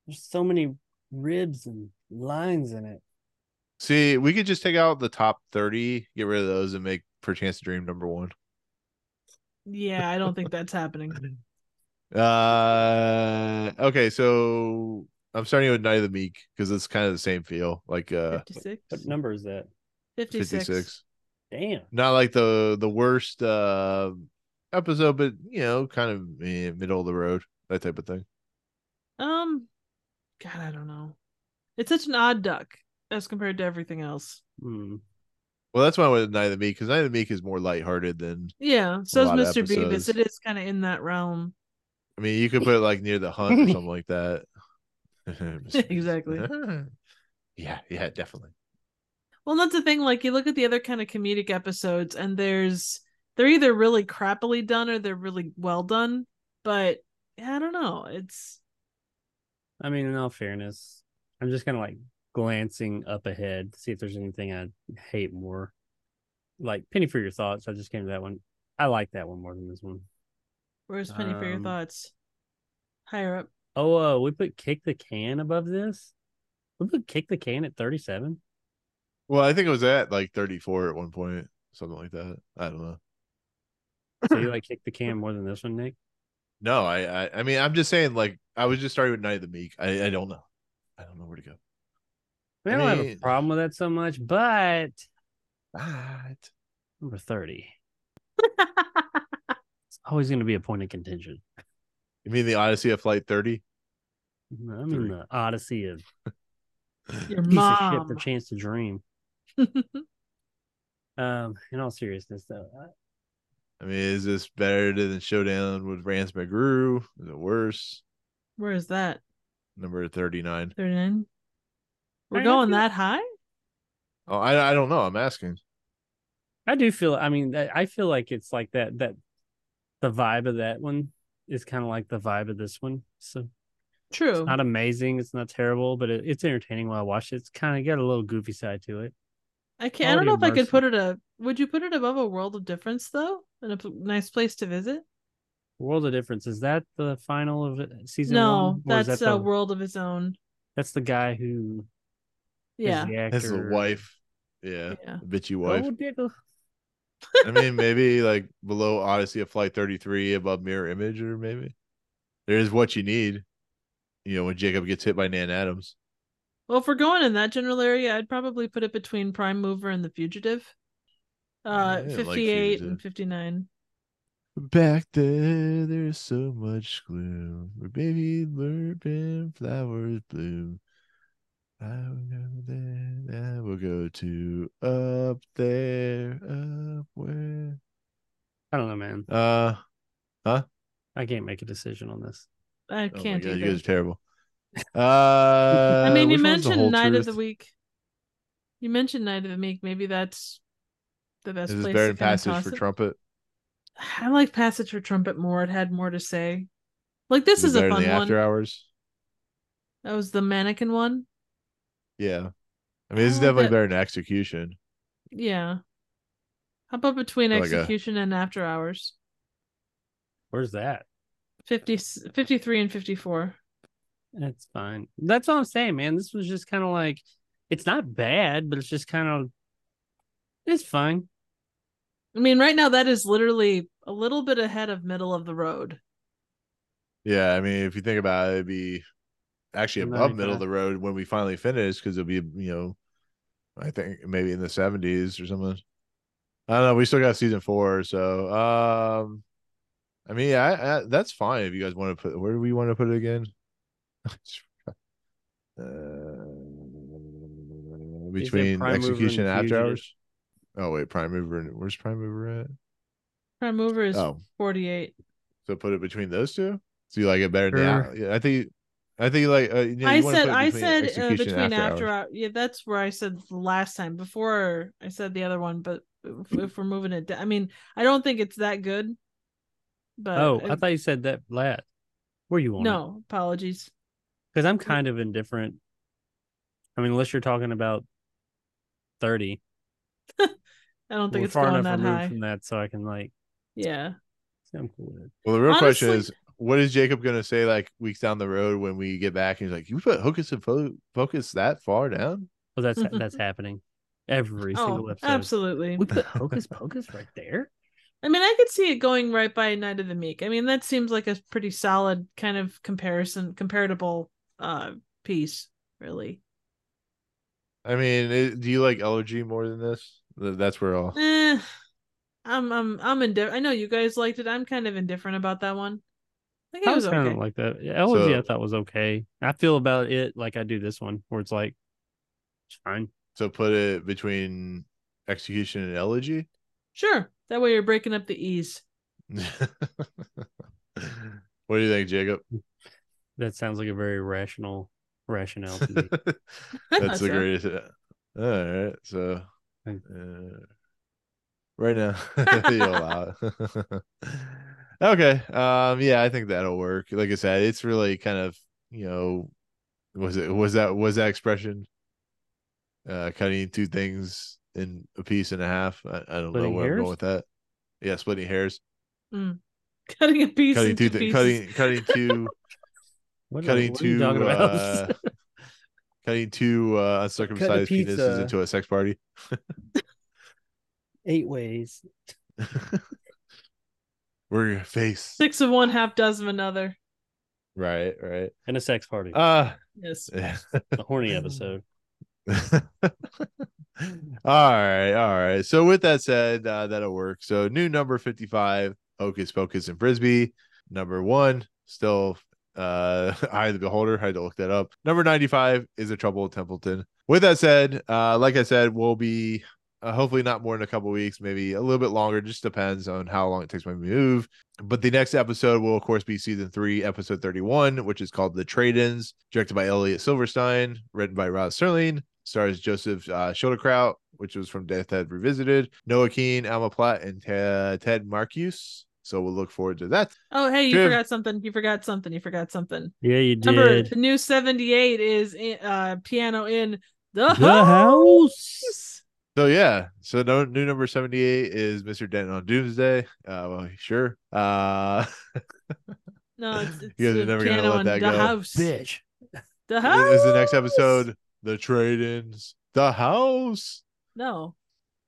There's so many ribs and lines in it. See, we could just take out the top 30, get rid of those, and make Perchance to Dream number one. yeah i don't think that's happening (laughs) Uh okay, so I'm starting with Night of the Meek because it's kind of the same feel. Like uh 56 What number is that? 56, 56. Damn. Not like the the worst uh episode, but you know, kind of eh, middle of the road, that type of thing. um god i don't know it's such an odd duck as compared to everything else Hmm. Well, that's why I went with Night of the Meek because Night of the Meek is more lighthearted than yeah so lot is mr bevis it is kind of in that realm I mean, you could put it like near the hunt or something like that. (laughs) (laughs) Exactly. (laughs) yeah, yeah, definitely. Well, that's the thing. Like, you look at the other kind of comedic episodes, and there's they're either really crappily done or they're really well done. But I don't know. It's I mean, in all fairness, I'm just kind of like glancing up ahead to see if there's anything I hate more. Like Penny for your thoughts. I just came to that one. I like that one more than this one. where's Penny for your Um, thoughts? Higher up. Oh, uh, we put kick the can above this. We put kick the can at 37. Well, I think it was at like 34 at one point, something like that. I don't know. So (laughs) you like kick the can more than this one, Nick? No, I, I, I mean, I'm just saying. Like, I was just starting with Night of the Meek. I, I don't know. I don't know where to go. I, I don't have a problem with that so much, but But number 30. (laughs) It's always going to be a point of contention. you mean the Odyssey of Flight 30? I mean, Three. the odyssey of (laughs) Your piece of shit for mom. chance to dream. Um, in all seriousness, though, I- I mean, is this better than Showdown with Rance McGrew? Is it worse? Where is that? Number 39. 39? We're I going that high? Oh, I, I don't know. I'm asking. I do feel. I mean, I I feel like it's like that. That the vibe of that one is kind of like the vibe of this one. So True. it's not amazing. It's not terrible, but it, it's entertaining while I watch it. It's kind of got a little goofy side to it. I can't. I don't know if quality I could put it a. Would you put it above a World of Difference though, and a p- nice place to visit? World of Difference is that the final of it, season no, one? That's that a World of His Own. That's the guy who. Yeah, the actor. That's the wife. Yeah. Yeah. Bitchy wife. Oh. I mean, (laughs) maybe like below Odyssey of Flight 33, above Mirror Image, or maybe there's what you need. You know, when Jacob gets hit by Nan Adams. Well, if we're going in that general area, I'd probably put it between Prime Mover and The Fugitive. Uh, I didn't like fifty-eight and fifty-nine. Back there, there's so much gloom where baby bourbon flowers bloom. I will go there, I will go to up there, up where. I don't know, man. Uh, huh? I can't make a decision on this. I oh can't God, you guys are terrible. Uh, I mean, you which one's the mentioned whole Night of the? Meek. You mentioned Night of the Meek. Maybe that's the best Is this place better to than kinda Passage for it. Trumpet? I like Passage for Trumpet more. It had more to say. Like this is a fun the one. After Hours? That was the mannequin one. Yeah. I mean, this is like definitely that. better than Execution. Yeah. How about between Like a- execution and after hours? Where's that? 50, 53 and 54. That's fine. That's all I'm saying, man. This was just kind of like, it's not bad, but it's just kind of, it's fine. I mean, right now that is literally a little bit ahead of middle of the road. Yeah, I mean, if you think about it, it'd be actually I'm above not middle of the road when we finally finish because it'll be, you know, I think maybe in the 70s or something. I don't know. We still got season four. So, um, I mean, I, I that's fine if you guys want to put, where do we want to put it again? (laughs) uh, between Prime Mover and execution and after hours. Oh, wait, Prime Mover. Where's Prime Mover at? Prime mover is Oh, 48. So put it between those two. So you like it better than Sure. the, yeah, I think I think like uh, you know, I you wanna said put it I said uh, between and after, hours. hour. Yeah, that's where I said the last time before I said the other one. But if, if we're moving it, down, I mean, I don't think it's that good. But oh, I it- thought you said that last. Where you want no apologies. Because I'm kind of indifferent. I mean, unless you're talking about 30. (laughs) I don't think We're it's far going enough that removed high. from that, so I can like, Yeah. say I'm cool with it. Well, the real question Honestly- is, what is Jacob gonna say like weeks down the road when we get back? And he's like, "You put Hocus and Fo- Focus that far down?" Well, that's (laughs) that's happening every oh, single Oh, episode. absolutely. We put (laughs) Hocus Pocus right there. I mean, I could see it going right by Night of the Meek. I mean, that seems like a pretty solid kind of comparison, comparable uh piece, really. I mean, it, do you like Elegy more than this? That's where all. Eh, I'm I'm I'm indifferent. I know you guys liked it. I'm kind of indifferent about that one. I think I was was kind okay. of like that. Elegy, I thought was okay. I feel about it like I do this one, where it's like, it's fine. So put it between execution and Elegy. Sure. That way you're breaking up the E's. (laughs) what do you think, Jacob? That sounds like a very rational rationale to me. (laughs) That's the (laughs) greatest. All right, so uh, right now you'll allow it. okay, um, yeah, I think that'll work. Like I said, it's really kind of you know, was it was that was that expression, uh, cutting two things in a piece and a half. I, I don't know Splitting where I'm going with that. Yeah, splitting hairs, (laughs) cutting a piece cutting into two, thi- pieces. cutting cutting two, What, cutting what two, uh, (laughs) cutting two uh, uncircumcised penises into a sex party. (laughs) Eight ways. (laughs) We're your face. Six of one, half dozen of another. Right, right. And a sex party. Uh Yes. a horny episode. all right, all right. So with that said, uh, that'll work. So new number 55, Hocus Pocus and Frisby. Number one, still uh (laughs) Eye of the Beholder. I had to look that up. Number 95 is a Trouble with Templeton. With that said, uh, like I said, we'll be uh, hopefully not more than a couple weeks, maybe a little bit longer. Just depends on how long it takes to move. But the next episode will, of course, be season three, episode 31, which is called The Trade Ins, directed by Elliot Silverstein, written by Rod Serling, stars Joseph uh, Schildkraut, which was from Death Head Revisited, Noah Keen, Alma Platt, and Te- Ted Marcus. So we'll look forward to that. Oh, hey, you Jim. forgot something. You forgot something. You forgot something. Yeah, you Number did. the new 78 is in, uh piano in the, The house. So yeah, so no new number 78 is Mr. Denton on Doomsday. Uh well, sure. Uh No, it's, (laughs) it's You guys are never gonna let that the go. house. Bitch. The house is the next episode the trade-ins, the house. No,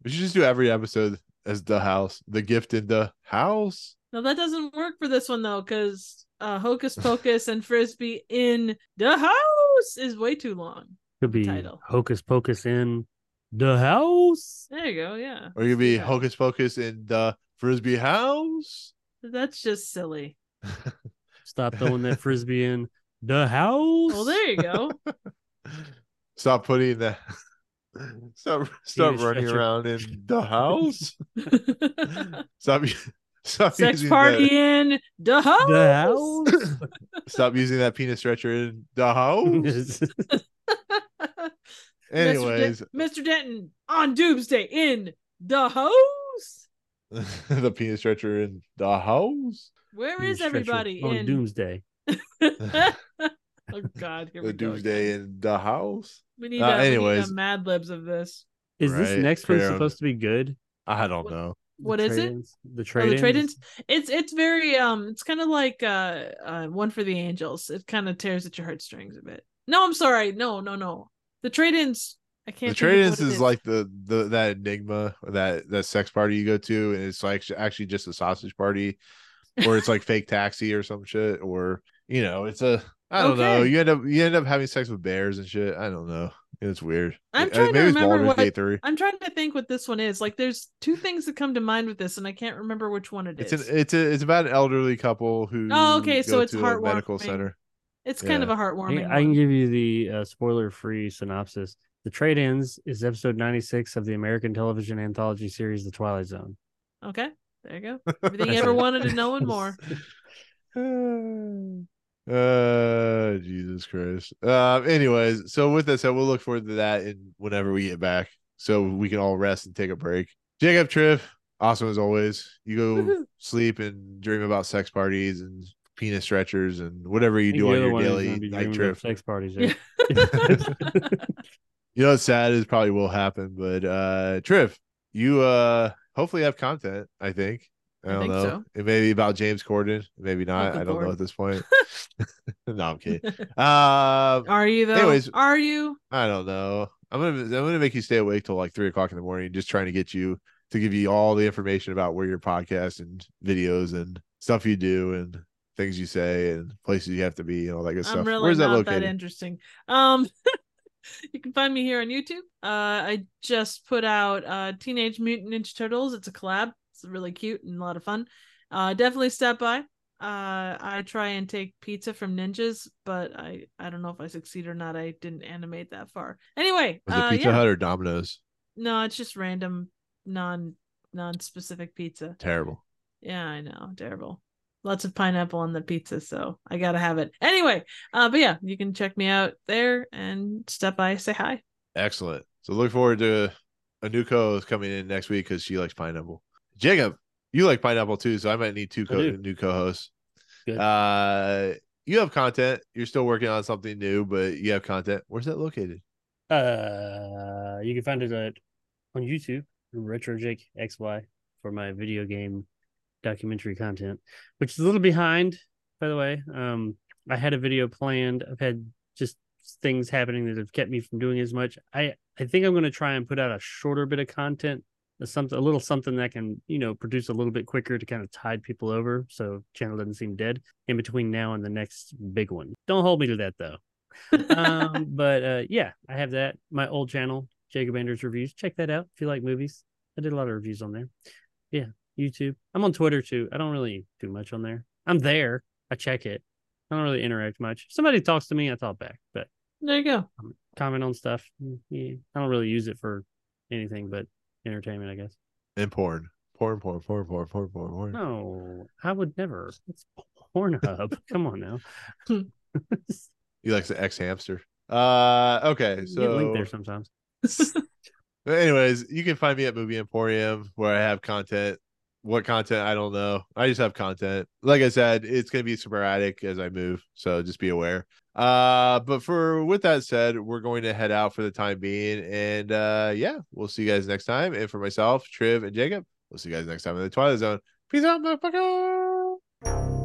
We should just do every episode as the house, the gift in the house. no, that doesn't work for this one though, because uh, Hocus Pocus and Frisby in the house is way too long. Could be title. Hocus Pocus in the house. There you go. Yeah, Or you could let's be that. Hocus Pocus in the Frisby house. That's just silly. (laughs) Stop throwing that frisbee in the house. Well, there you go. (laughs) Stop putting that. (laughs) Stop, stop running stretcher. around in the house. (laughs) Stop, stop Sex using party that- in the house. The house. (laughs) Stop using that penis stretcher in the house. Mr. Den- Anyways, Mr. Denton on Doomsday in the house. the penis stretcher in the house. Where You is everybody on in Doomsday? (laughs) oh God, here we The go. doomsday again. in the house. We need, Uh, uh, we need anyways. Mad Libs of this. Is this next one supposed to be good? I don't What- know. The What is it? trade-ins? The Oh, trade the trade-ins. It's it's very um. It's kind of like uh, uh one for the angels. It kind of tears at your heartstrings a bit. No, I'm sorry. No, no, no. The trade-ins. I can't. The trade-ins is, it is, like the the that enigma that that sex party you go to, and it's like actually just a sausage party, or it's like (laughs) fake taxi or some shit, or you know, it's a I don't know. You end up you end up having sex with bears and shit. I don't know. It's weird. I'm trying to maybe it's remember what- Gate three. I'm trying to think what this one is. Like, there's two things that come to mind with this, and I can't remember which one it It's is. an it's a it's about an elderly couple who Oh, okay, so it's heartwarming. medical center. it's kind of a heartwarming. I, I can give you the uh, spoiler-free synopsis. The trade-ins is episode 96 of the American television anthology series The Twilight Zone. Okay, there you go. (laughs) Everything you ever wanted to know and more. (laughs) (laughs) uh Jesus Christ. Uh anyways, so with that said, we'll look forward to that and whenever we get back. So we can all rest and take a break. Jacob Triv, awesome as always. You go sleep and dream about sex parties and penis stretchers and whatever you do on your daily night trip. sex parties. Yeah. Yeah. (laughs) You know what's sad is probably will happen, but uh Triv, you uh hopefully have content, I think. I I don't think know. so. It may be about James Corden, maybe not. good I don't know at this point. (laughs) (laughs) no, I'm kidding. Um (laughs) Are you though? Anyways. Are you? I don't know. I'm gonna I'm gonna make you stay awake till like three o'clock in the morning, just trying to get you to give you all the information about where your podcast and videos and stuff you do and things you say and places you have to be and all that good I'm stuff. really Where's that not that, located? interesting. Um, you can find me here on YouTube. Uh, I just put out uh Teenage Mutant Ninja Turtles. It's a collab. It's really cute and a lot of fun. Uh, definitely step by. Uh, I try and take pizza from ninjas, but I I don't know if I succeed or not. I didn't animate that far. Anyway, Was it uh, Pizza yeah. Hut or Domino's? No, it's just random, non non specific pizza. Terrible. Yeah, I know, terrible. lots of pineapple on the pizza, so I gotta have it. Anyway, uh, but yeah, you can check me out there and step by, say hi. Excellent. So look forward to a new co-host coming in next week because she likes pineapple. Jacob, you like pineapple too, so I might need two co- new co-hosts. Good. Uh, you have content. You're still working on something new, but you have content. Where's that located? Uh, you can find it at on YouTube, Retro Jake XY for my video game documentary content, which is a little behind, by the way. Um, I had a video planned. I've had just things happening that have kept me from doing as much. I I think I'm going to try and put out a shorter bit of content, something a little something that can you know produce a little bit quicker to kind of tide people over, so channel doesn't seem dead in between now and the next big one. Don't hold me to that though um, (laughs) but uh, yeah, I have that. My old channel, Jacob Anders Reviews. Check that out if you like movies. I did a lot of reviews on there. Yeah, YouTube. I'm on Twitter too. I don't really do much on there. I'm there. I check it. I don't really interact much. If somebody talks to me, I talk back, but There you go. comment on stuff. mm, Yeah, I don't really use it for anything but entertainment, I guess. And porn. Porn, porn, porn, porn, porn, porn, porn. No, I would never. It's Pornhub. (laughs) Come on now. You like the xHamster. Uh, okay. So, linked there sometimes. (laughs) Anyways, you can find me at Movie Emporium where I have content. What content I don't know. I just have content. Like I said, it's gonna be sporadic as I move, so just be aware. Uh, but for with that said, we're going to head out for the time being, and uh, yeah, we'll see you guys next time. And for myself, Triv, and Jacob, we'll see you guys next time in the Twilight Zone. Peace out, motherfucker.